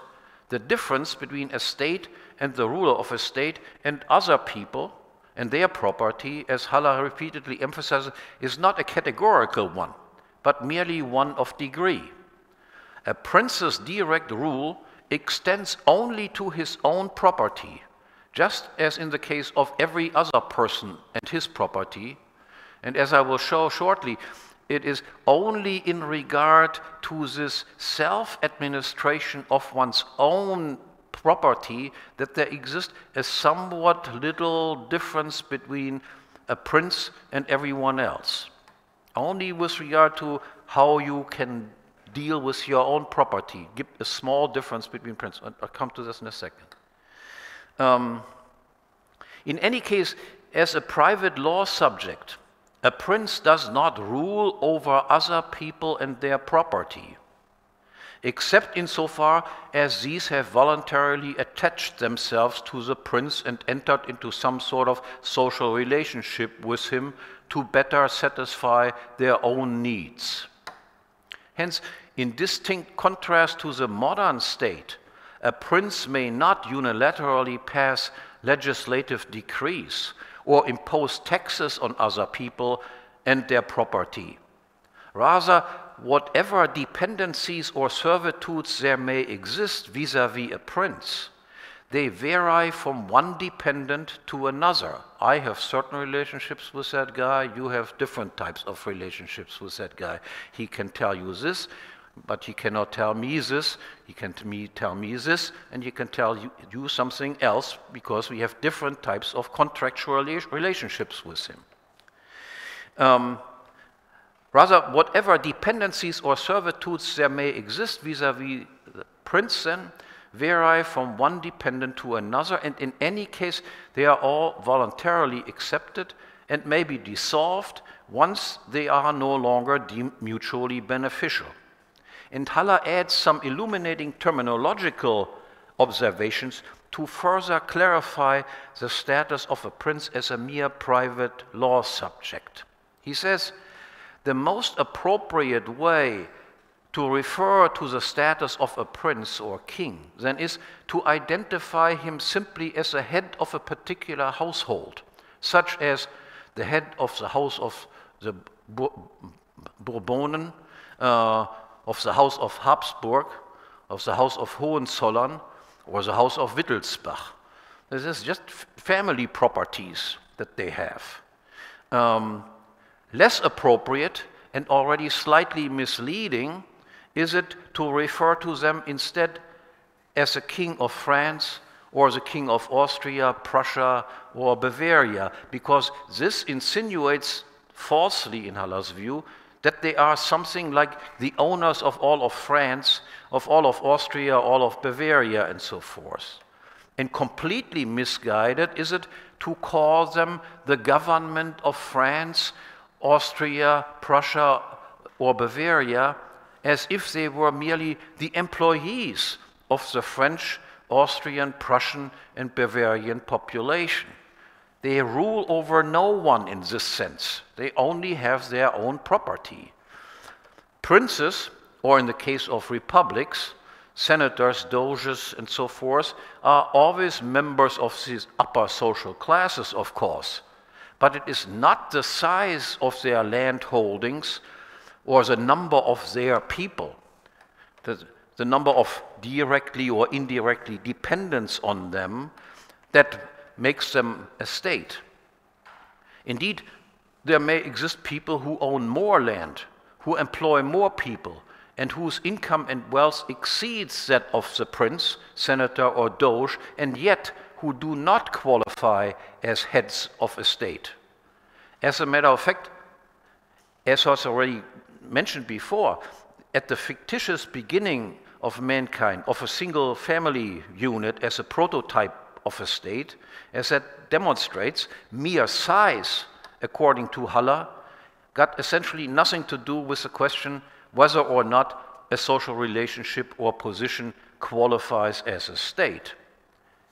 The difference between a state and the ruler of a state and other people and their property, as Haller repeatedly emphasizes, is not a categorical one, but merely one of degree. A prince's direct rule extends only to his own property, just as in the case of every other person and his property. And as I will show shortly, it is only in regard to this self administration of one's own property that there exists a somewhat little difference between a prince and everyone else. Only with regard to how you can deal with your own property, give a small difference between prince. I'll come to this in a second. Um, in any case, as a private law subject, a prince does not rule over other people and their property, except insofar as these have voluntarily attached themselves to the prince and entered into some sort of social relationship with him to better satisfy their own needs. Hence, in distinct contrast to the modern state, a prince may not unilaterally pass legislative decrees or impose taxes on other people and their property. Rather, whatever dependencies or servitudes there may exist vis a vis a prince, they vary from one dependent to another. I have certain relationships with that guy, you have different types of relationships with that guy. He can tell you this, but he cannot tell this, he can me tell this, and he can tell you, you something else because we have different types of contractual relationships with him. Um, rather, whatever dependencies or servitudes there may exist vis-a-vis -vis the prince then, vary from one dependent to another, and in any case, they are all voluntarily accepted and may be dissolved once they are no longer deemed mutually beneficial. And Haller adds some illuminating terminological observations to further clarify the status of a prince as a mere private law subject. He says, the most appropriate way to refer to the status of a prince or king then is to identify him simply as the head of a particular household, such as the head of the house of the Bourbonen, uh, of the house of Habsburg, of the house of Hohenzollern, or the house of Wittelsbach. This is just family properties that they have. Um, less appropriate and already slightly misleading is it to refer to them instead as the king of France or the king of Austria, Prussia, or Bavaria? Because this insinuates falsely, in Haller's view, that they are something like the owners of all of France, of all of Austria, all of Bavaria, and so forth. And completely misguided is it to call them the government of France, Austria, Prussia, or Bavaria as if they were merely the employees of the French, Austrian, Prussian, and Bavarian population. They rule over no one in this sense. They only have their own property. Princes, or in the case of republics, senators, doges, and so forth, are always members of these upper social classes, of course. But it is not the size of their land holdings or the number of their people, the, the number of directly or indirectly dependents on them that makes them a state. Indeed, there may exist people who own more land, who employ more people, and whose income and wealth exceeds that of the prince, senator, or doge, and yet who do not qualify as heads of a state. As a matter of fact, as was already mentioned before, at the fictitious beginning of mankind, of a single family unit as a prototype of a state, as that demonstrates, mere size, according to Haller, got essentially nothing to do with the question whether or not a social relationship or position qualifies as a state.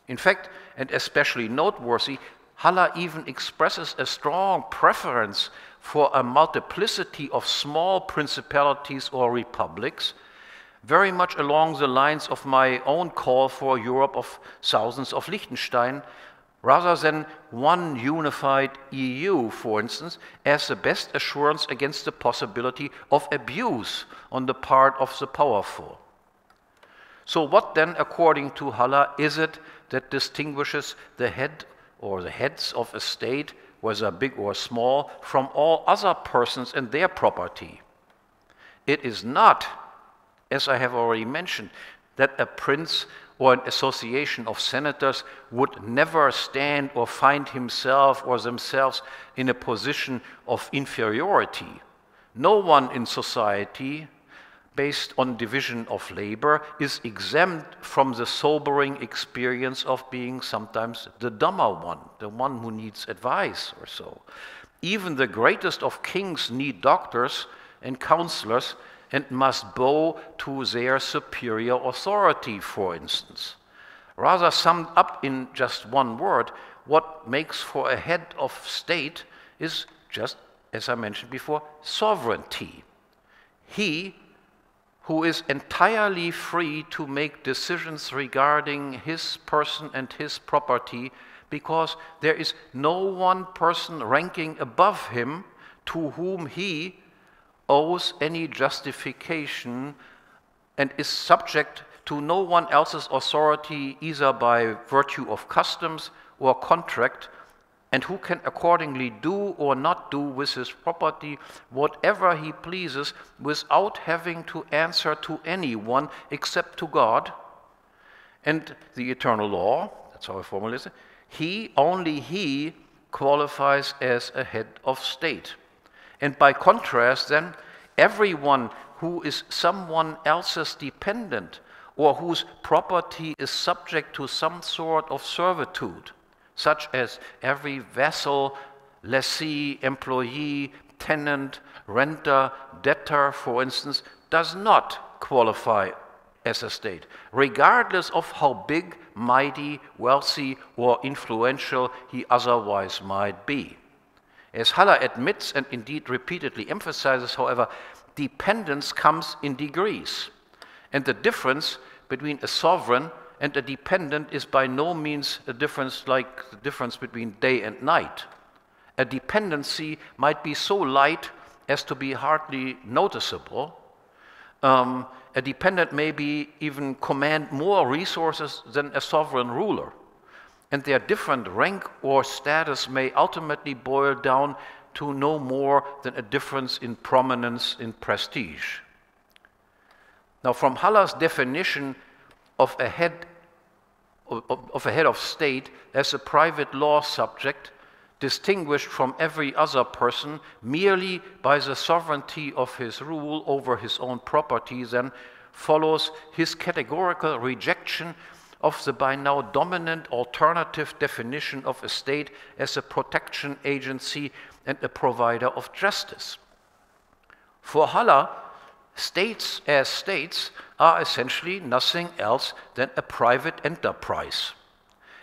In fact, and especially noteworthy, Haller even expresses a strong preference for a multiplicity of small principalities or republics, very much along the lines of my own call for a Europe of thousands of Liechtenstein, rather than one unified EU, for instance, as the best assurance against the possibility of abuse on the part of the powerful. So, what then, according to Haller, is it that distinguishes the head or the heads of a state, whether big or small, from all other persons and their property. It is not, as I have already mentioned, that a prince or an association of senators would never stand or find himself or themselves in a position of inferiority. No one in society based on division of labor is exempt from the sobering experience of being sometimes the dumber one, the one who needs advice or so. Even the greatest of kings need doctors and counselors and must bow to their superior authority, for instance. Rather, summed up in just one word, what makes for a head of state is just, as I mentioned before, sovereignty. He who is entirely free to make decisions regarding his person and his property because there is no one person ranking above him to whom he owes any justification and is subject to no one else's authority either by virtue of customs or contract, and who can accordingly do or not do with his property whatever he pleases without having to answer to anyone except to God and the eternal law, that's how I formulate it, he, only he, qualifies as a head of state. And by contrast, then, everyone who is someone else's dependent or whose property is subject to some sort of servitude, such as every vassal, lessee, employee, tenant, renter, debtor, for instance, does not qualify as a state, regardless of how big, mighty, wealthy, or influential he otherwise might be. As Haller admits and indeed repeatedly emphasizes, however, dependence comes in degrees. And the difference between a sovereign and a dependent is by no means a difference like the difference between day and night. A dependency might be so light as to be hardly noticeable. Um, a dependent may be even command more resources than a sovereign ruler. And their different rank or status may ultimately boil down to no more than a difference in prominence in prestige. Now, from Haller's definition of a head of, of a head of state as a private law subject, distinguished from every other person merely by the sovereignty of his rule over his own property, then follows his categorical rejection of the by now dominant alternative definition of a state as a protection agency and a provider of justice. For Haller, states as states are essentially nothing else than a private enterprise.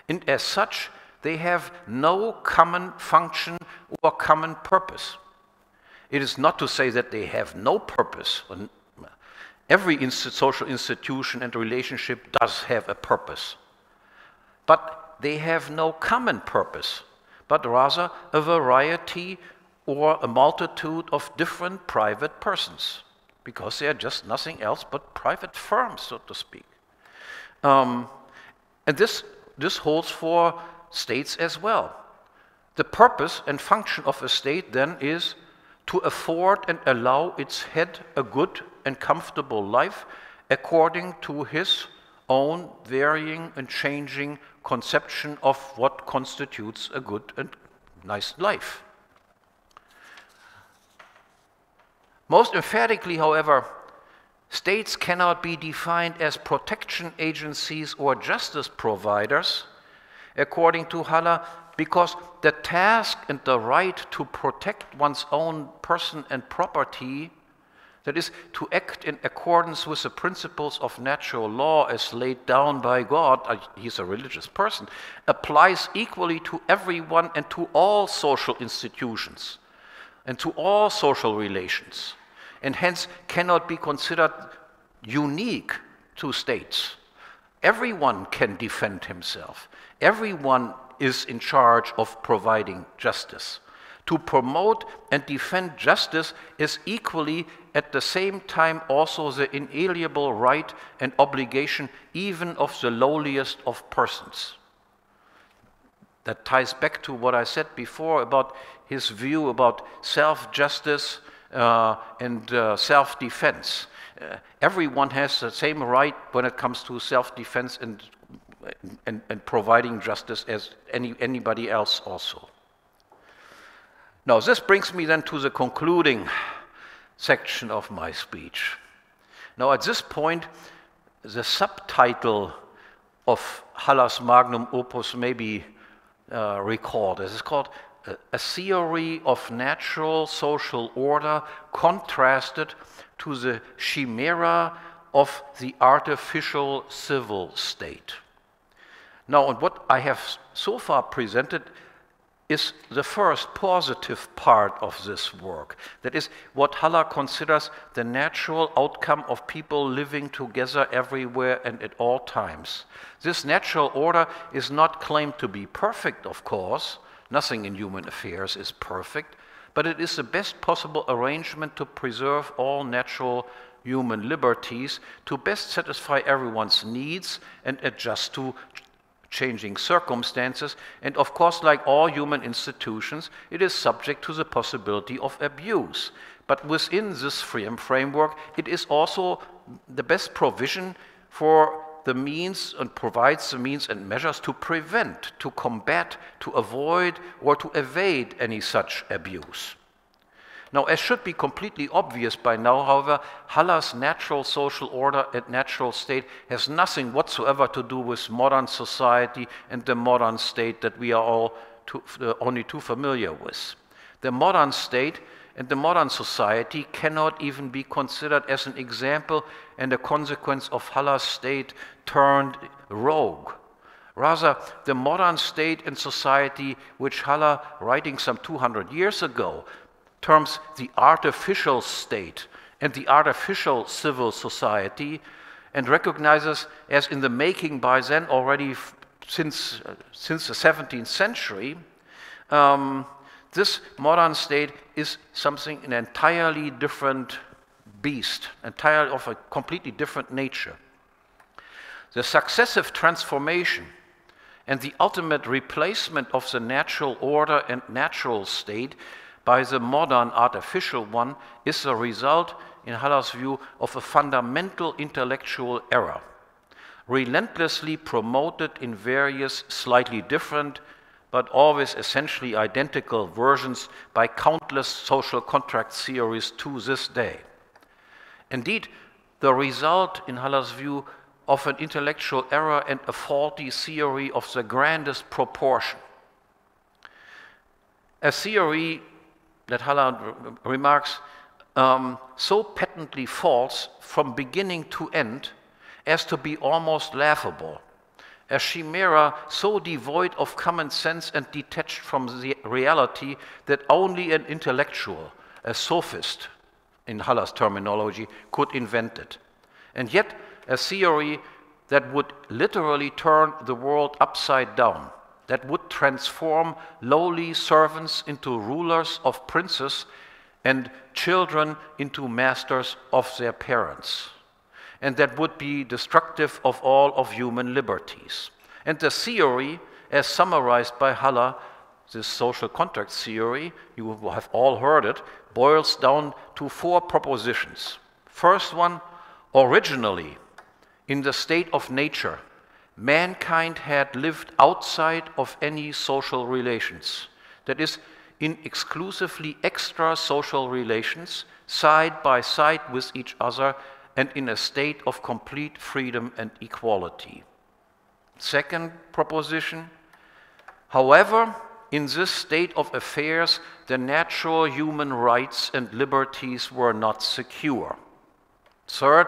And as such, they have no common function or common purpose. It is not to say that they have no purpose. Every social institution and relationship does have a purpose. But they have no common purpose, but rather a variety or a multitude of different private persons, because they are just nothing else but private firms, so to speak. Um, and this, this holds for states as well. The purpose and function of a state then is to afford and allow its head a good and comfortable life according to his own varying and changing conception of what constitutes a good and nice life. Most emphatically, however, states cannot be defined as protection agencies or justice providers according to Haller, because the task and the right to protect one's own person and property, that is, to act in accordance with the principles of natural law as laid down by God, uh, he's a religious person, applies equally to everyone and to all social institutions and to all social relations, and hence cannot be considered unique to states. Everyone can defend himself. Everyone is in charge of providing justice. To promote and defend justice is equally at the same time also the inalienable right and obligation even of the lowliest of persons. That ties back to what I said before about his view about self justice uh, and uh, self defense. Uh, everyone has the same right when it comes to self defense and and, and providing justice as any, anybody else also. Now, this brings me then to the concluding section of my speech. Now, at this point, the subtitle of Haller's magnum opus may be uh, recalled. This is called a, a theory of natural social order contrasted to the chimera of the artificial civil state. Now, what I have so far presented is the first positive part of this work. That is what Haller considers the natural outcome of people living together everywhere and at all times. This natural order is not claimed to be perfect, of course. Nothing in human affairs is perfect, but it is the best possible arrangement to preserve all natural human liberties to best satisfy everyone's needs and adjust to changing circumstances. And of course, like all human institutions, it is subject to the possibility of abuse. But within this framework, it is also the best provision for the means and provides the means and measures to prevent, to combat, to avoid, or to evade any such abuse. Now, as should be completely obvious by now, however, Haller's natural social order and natural state has nothing whatsoever to do with modern society and the modern state that we are all too, uh, only too familiar with. The modern state and the modern society cannot even be considered as an example and a consequence of Haller's state turned rogue. Rather, the modern state and society, which Haller, writing some 200 years ago, terms the artificial state and the artificial civil society and recognizes as in the making by then already since, uh, since the 17th century, um, this modern state is something an entirely different beast, entirely of a completely different nature. The successive transformation and the ultimate replacement of the natural order and natural state by the modern artificial one is the result, in Haller's view, of a fundamental intellectual error, relentlessly promoted in various slightly different but always essentially identical versions by countless social contract theories to this day. Indeed, the result, in Haller's view, of an intellectual error and a faulty theory of the grandest proportion. A theory that Haller remarks, um, so patently false from beginning to end as to be almost laughable. A chimera so devoid of common sense and detached from the reality that only an intellectual, a sophist, in Haller's terminology, could invent it. And yet, a theory that would literally turn the world upside down that would transform lowly servants into rulers of princes and children into masters of their parents, and that would be destructive of all of human liberties. And the theory, as summarized by Haller, this social contract theory, you have all heard it, boils down to four propositions. First one, originally, in the state of nature, mankind had lived outside of any social relations. That is, in exclusively extra social relations, side by side with each other, and in a state of complete freedom and equality. Second proposition however, in this state of affairs, the natural human rights and liberties were not secure. Third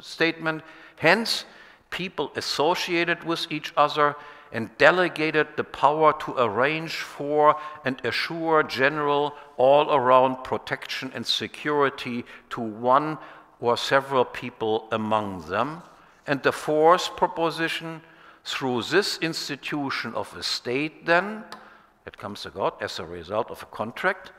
statement hence, people associated with each other and delegated the power to arrange for and assure general all around protection and security to one or several people among them. And the fourth proposition through this institution of a state, then, it comes about as a result of a contract,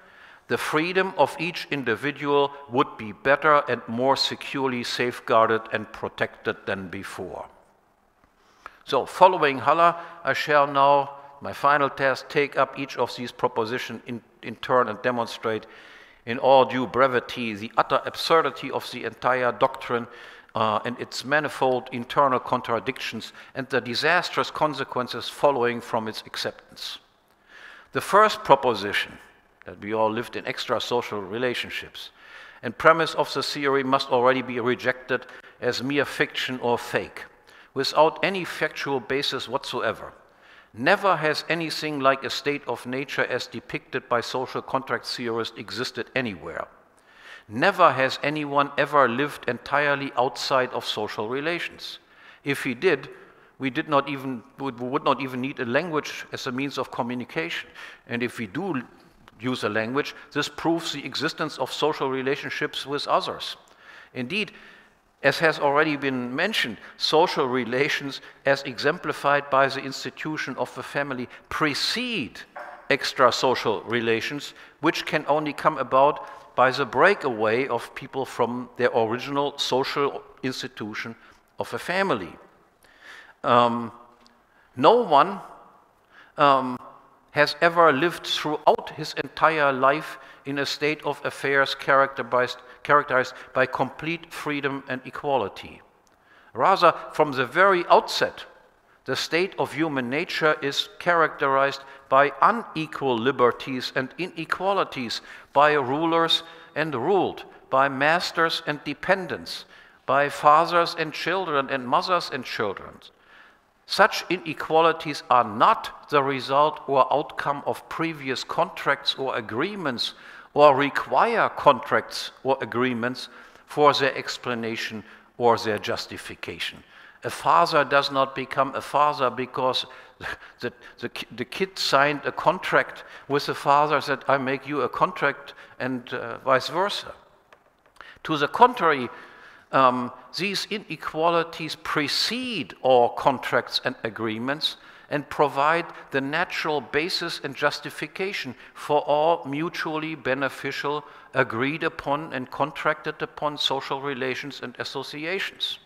the freedom of each individual would be better and more securely safeguarded and protected than before. So, following Haller, I shall now, my final task, take up each of these propositions in, in turn and demonstrate in all due brevity the utter absurdity of the entire doctrine uh, and its manifold internal contradictions and the disastrous consequences following from its acceptance. The first proposition that we all lived in extra social relationships. And premise of the theory must already be rejected as mere fiction or fake, without any factual basis whatsoever. Never has anything like a state of nature as depicted by social contract theorists existed anywhere. Never has anyone ever lived entirely outside of social relations. If he did, we did not even would, would not even need a language as a means of communication. And if we do use a language, this proves the existence of social relationships with others. Indeed, as has already been mentioned, social relations, as exemplified by the institution of the family, precede extra social relations, which can only come about by the breakaway of people from their original social institution of a family. Um, no one um, has ever lived throughout his entire life in a state of affairs characterized, characterized by complete freedom and equality. Rather, from the very outset, the state of human nature is characterized by unequal liberties and inequalities, by rulers and ruled, by masters and dependents, by fathers and children and mothers and children. Such inequalities are not the result or outcome of previous contracts or agreements or require contracts or agreements for their explanation or their justification. A father does not become a father because the, the, the kid signed a contract with the father that I make you a contract and uh, vice versa. To the contrary, um, these inequalities precede all contracts and agreements and provide the natural basis and justification for all mutually beneficial, agreed upon, and contracted upon social relations and associations.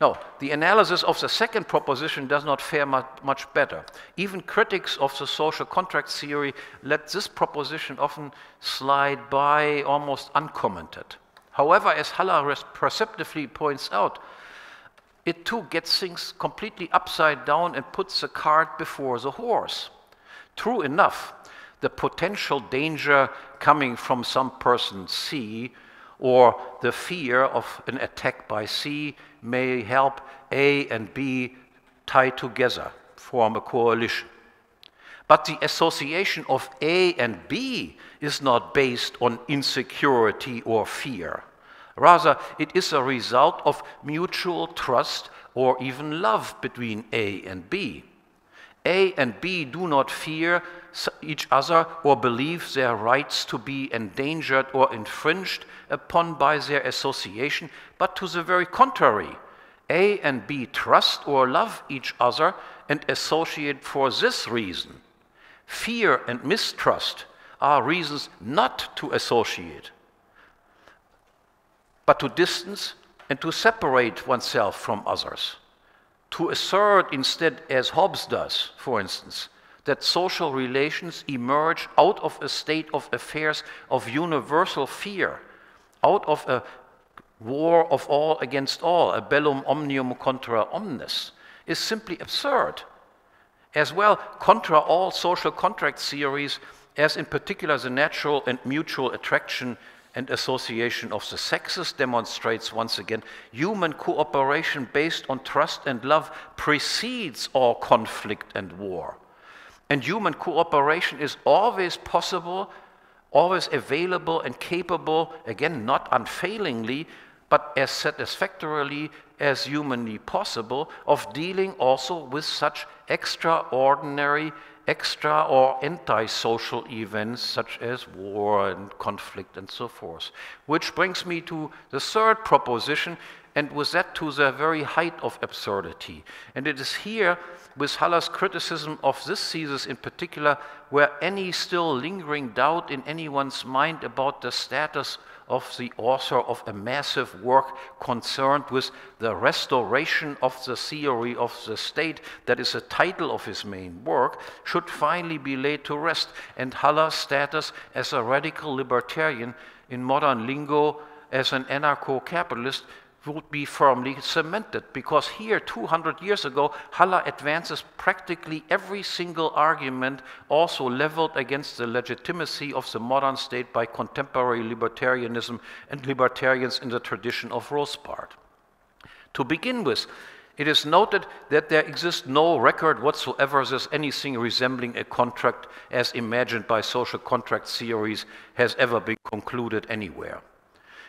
Now, the analysis of the second proposition does not fare much better. Even critics of the social contract theory let this proposition often slide by almost uncommented. However, as Haller perceptively points out, it too gets things completely upside down and puts the cart before the horse. True enough, the potential danger coming from some person C or the fear of an attack by C may help A and B tie together, form a coalition. But the association of A and B is not based on insecurity or fear. Rather, it is a result of mutual trust or even love between A and B. A and B do not fear each other or believe their rights to be endangered or infringed upon by their association, but to the very contrary. A and B trust or love each other and associate for this reason. Fear and mistrust are reasons not to associate but to distance and to separate oneself from others. To assert instead, as Hobbes does, for instance, that social relations emerge out of a state of affairs of universal fear, out of a war of all against all, a bellum omnium contra omnes, is simply absurd. As well, contra all social contract theories, as in particular the natural and mutual attraction and association of the sexes demonstrates once again human cooperation based on trust and love precedes all conflict and war. And human cooperation is always possible, always available and capable, again, not unfailingly, but as satisfactorily as humanly possible, of dealing also with such extraordinary extra or anti-social events such as war and conflict and so forth. Which brings me to the third proposition, and with that to the very height of absurdity. And it is here, with Haller's criticism of this thesis in particular, where any still lingering doubt in anyone's mind about the status of the author of a massive work concerned with the restoration of the theory of the state, that is the title of his main work, should finally be laid to rest, and Haller's status as a radical libertarian in modern lingo as an anarcho capitalist would be firmly cemented because here 200 years ago Haller advances practically every single argument also leveled against the legitimacy of the modern state by contemporary libertarianism and libertarians in the tradition of Rothbard. To begin with, it is noted that there exists no record whatsoever that anything resembling a contract as imagined by social contract theories has ever been concluded anywhere.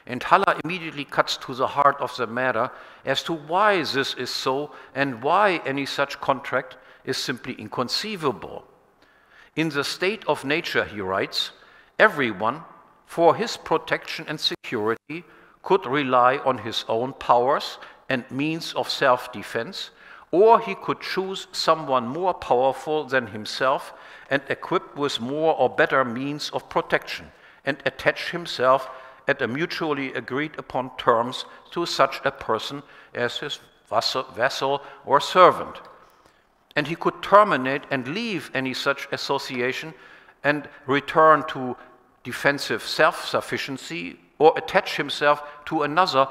And Haller immediately cuts to the heart of the matter as to why this is so and why any such contract is simply inconceivable. In the state of nature, he writes, everyone, for his protection and security, could rely on his own powers and means of self defense, or he could choose someone more powerful than himself and equipped with more or better means of protection and attach himself at a mutually agreed upon terms to such a person as his vassal or servant. And he could terminate and leave any such association and return to defensive self sufficiency or attach himself to another,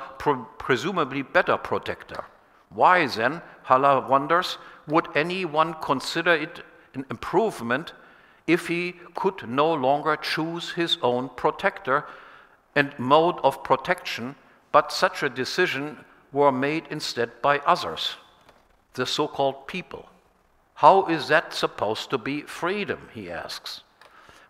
presumably better protector. Why then, Haller wonders, would anyone consider it an improvement if he could no longer choose his own protector and mode of protection, but such a decision were made instead by others, the so called people? How is that supposed to be freedom, he asks.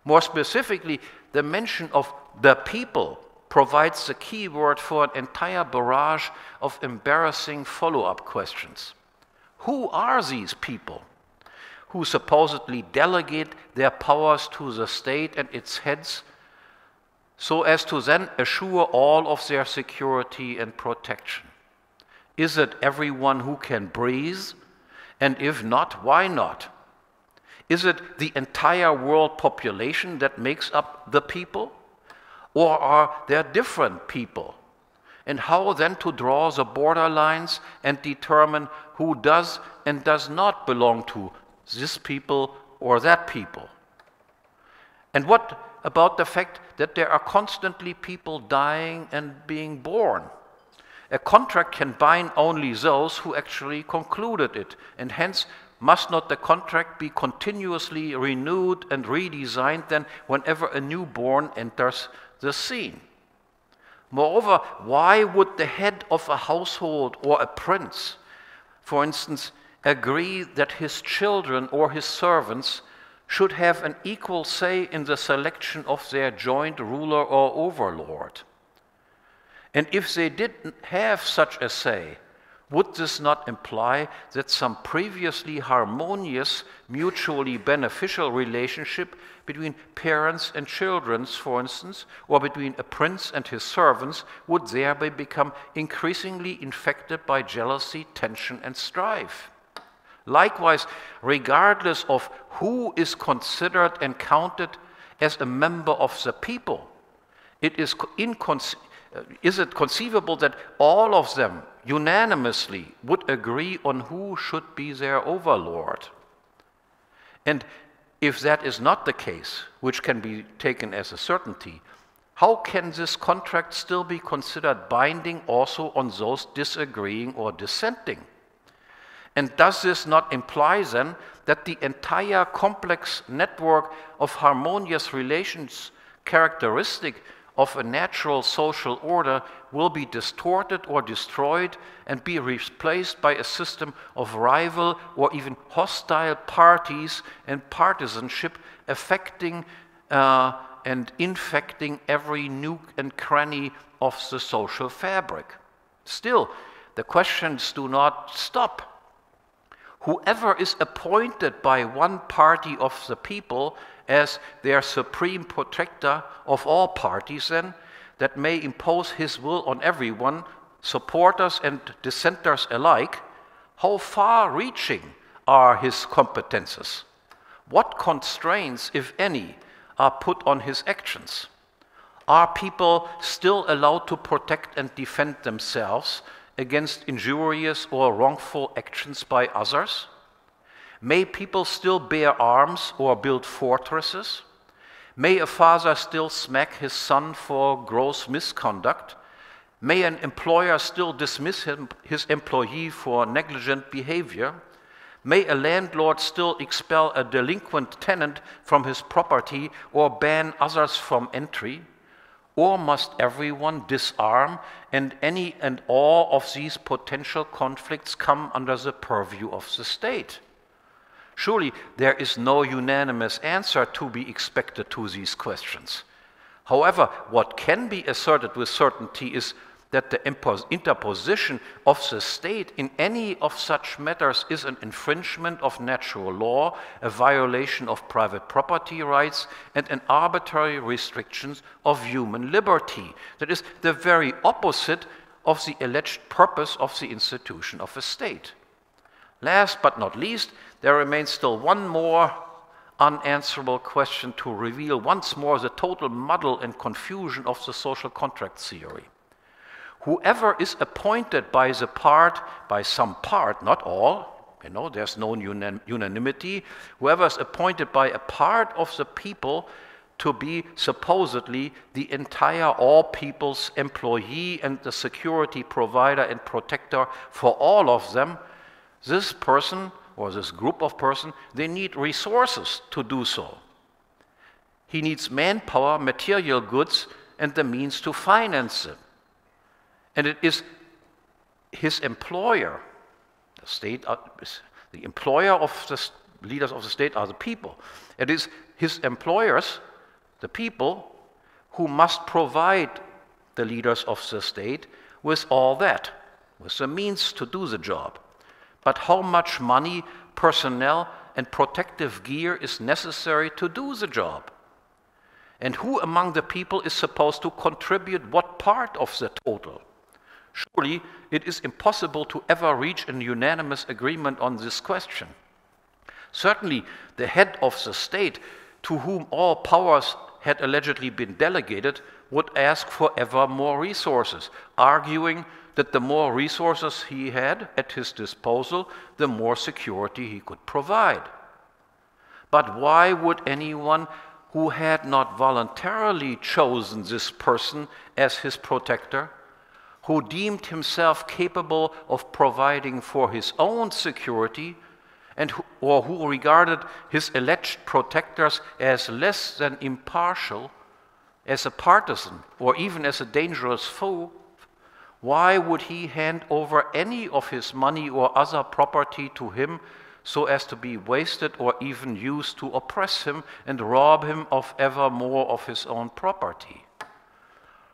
More specifically, the mention of the people provides the key word for an entire barrage of embarrassing follow up questions. Who are these people who supposedly delegate their powers to the state and its heads so as to then assure all of their security and protection? Is it everyone who can breathe? And if not, why not? Is it the entire world population that makes up the people? Or are there different people? And how then to draw the borderlines and determine who does and does not belong to this people or that people? And what about the fact that there are constantly people dying and being born? A contract can bind only those who actually concluded it, and hence must not the contract be continuously renewed and redesigned then whenever a newborn enters the scene. Moreover, why would the head of a household or a prince, for instance, agree that his children or his servants should have an equal say in the selection of their joint ruler or overlord? And if they didn't have such a say, would this not imply that some previously harmonious, mutually beneficial relationship between parents and children, for instance, or between a prince and his servants, would thereby become increasingly infected by jealousy, tension, and strife? Likewise, regardless of who is considered and counted as a member of the people, it is, uh, is it conceivable that all of them unanimously would agree on who should be their overlord. And if that is not the case, which can be taken as a certainty, how can this contract still be considered binding also on those disagreeing or dissenting? And does this not imply then that the entire complex network of harmonious relations characteristic of a natural social order will be distorted or destroyed and be replaced by a system of rival or even hostile parties and partisanship affecting uh, and infecting every nook and cranny of the social fabric. Still, the questions do not stop. Whoever is appointed by one party of the people as their supreme protector of all parties, then, that may impose his will on everyone, supporters and dissenters alike, how far reaching are his competences? What constraints, if any, are put on his actions? Are people still allowed to protect and defend themselves against injurious or wrongful actions by others? May people still bear arms or build fortresses? May a father still smack his son for gross misconduct? May an employer still dismiss him, his employee for negligent behavior? May a landlord still expel a delinquent tenant from his property or ban others from entry? Or must everyone disarm and any and all of these potential conflicts come under the purview of the state? Surely there is no unanimous answer to be expected to these questions. However, what can be asserted with certainty is that the interposition of the state in any of such matters is an infringement of natural law, a violation of private property rights, and an arbitrary restriction of human liberty. That is the very opposite of the alleged purpose of the institution of a state. Last but not least, there remains still one more unanswerable question to reveal once more the total muddle and confusion of the social contract theory. Whoever is appointed by the part, by some part, not all, you know, there's no unan unanimity, whoever is appointed by a part of the people to be supposedly the entire all people's employee and the security provider and protector for all of them, this person or this group of person, they need resources to do so. He needs manpower, material goods, and the means to finance them. And it is his employer, the state, uh, the employer of the leaders of the state are the people. It is his employers, the people, who must provide the leaders of the state with all that, with the means to do the job but how much money, personnel, and protective gear is necessary to do the job? And who among the people is supposed to contribute what part of the total? Surely it is impossible to ever reach an unanimous agreement on this question. Certainly, the head of the state, to whom all powers had allegedly been delegated, would ask for ever more resources, arguing that the more resources he had at his disposal, the more security he could provide. But why would anyone who had not voluntarily chosen this person as his protector, who deemed himself capable of providing for his own security, and who, or who regarded his alleged protectors as less than impartial, as a partisan, or even as a dangerous foe, why would he hand over any of his money or other property to him so as to be wasted or even used to oppress him and rob him of ever more of his own property?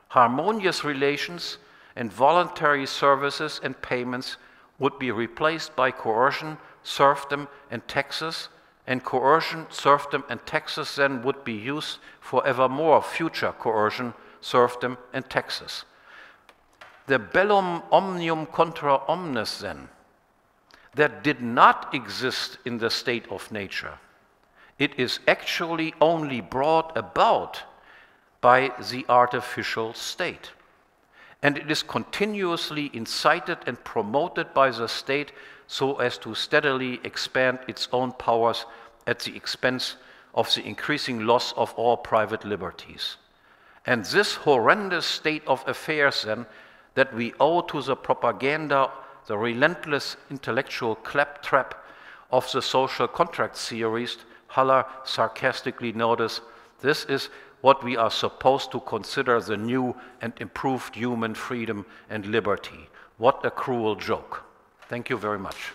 Harmonious relations and voluntary services and payments would be replaced by coercion, serfdom, and taxes, and coercion, serfdom, and taxes then would be used for ever more future coercion, serfdom, and taxes the bellum omnium contra omnes, then, that did not exist in the state of nature. It is actually only brought about by the artificial state. And it is continuously incited and promoted by the state so as to steadily expand its own powers at the expense of the increasing loss of all private liberties. And this horrendous state of affairs, then, that we owe to the propaganda, the relentless intellectual claptrap of the social contract theorist, Haller sarcastically noticed, this is what we are supposed to consider the new and improved human freedom and liberty. What a cruel joke. Thank you very much.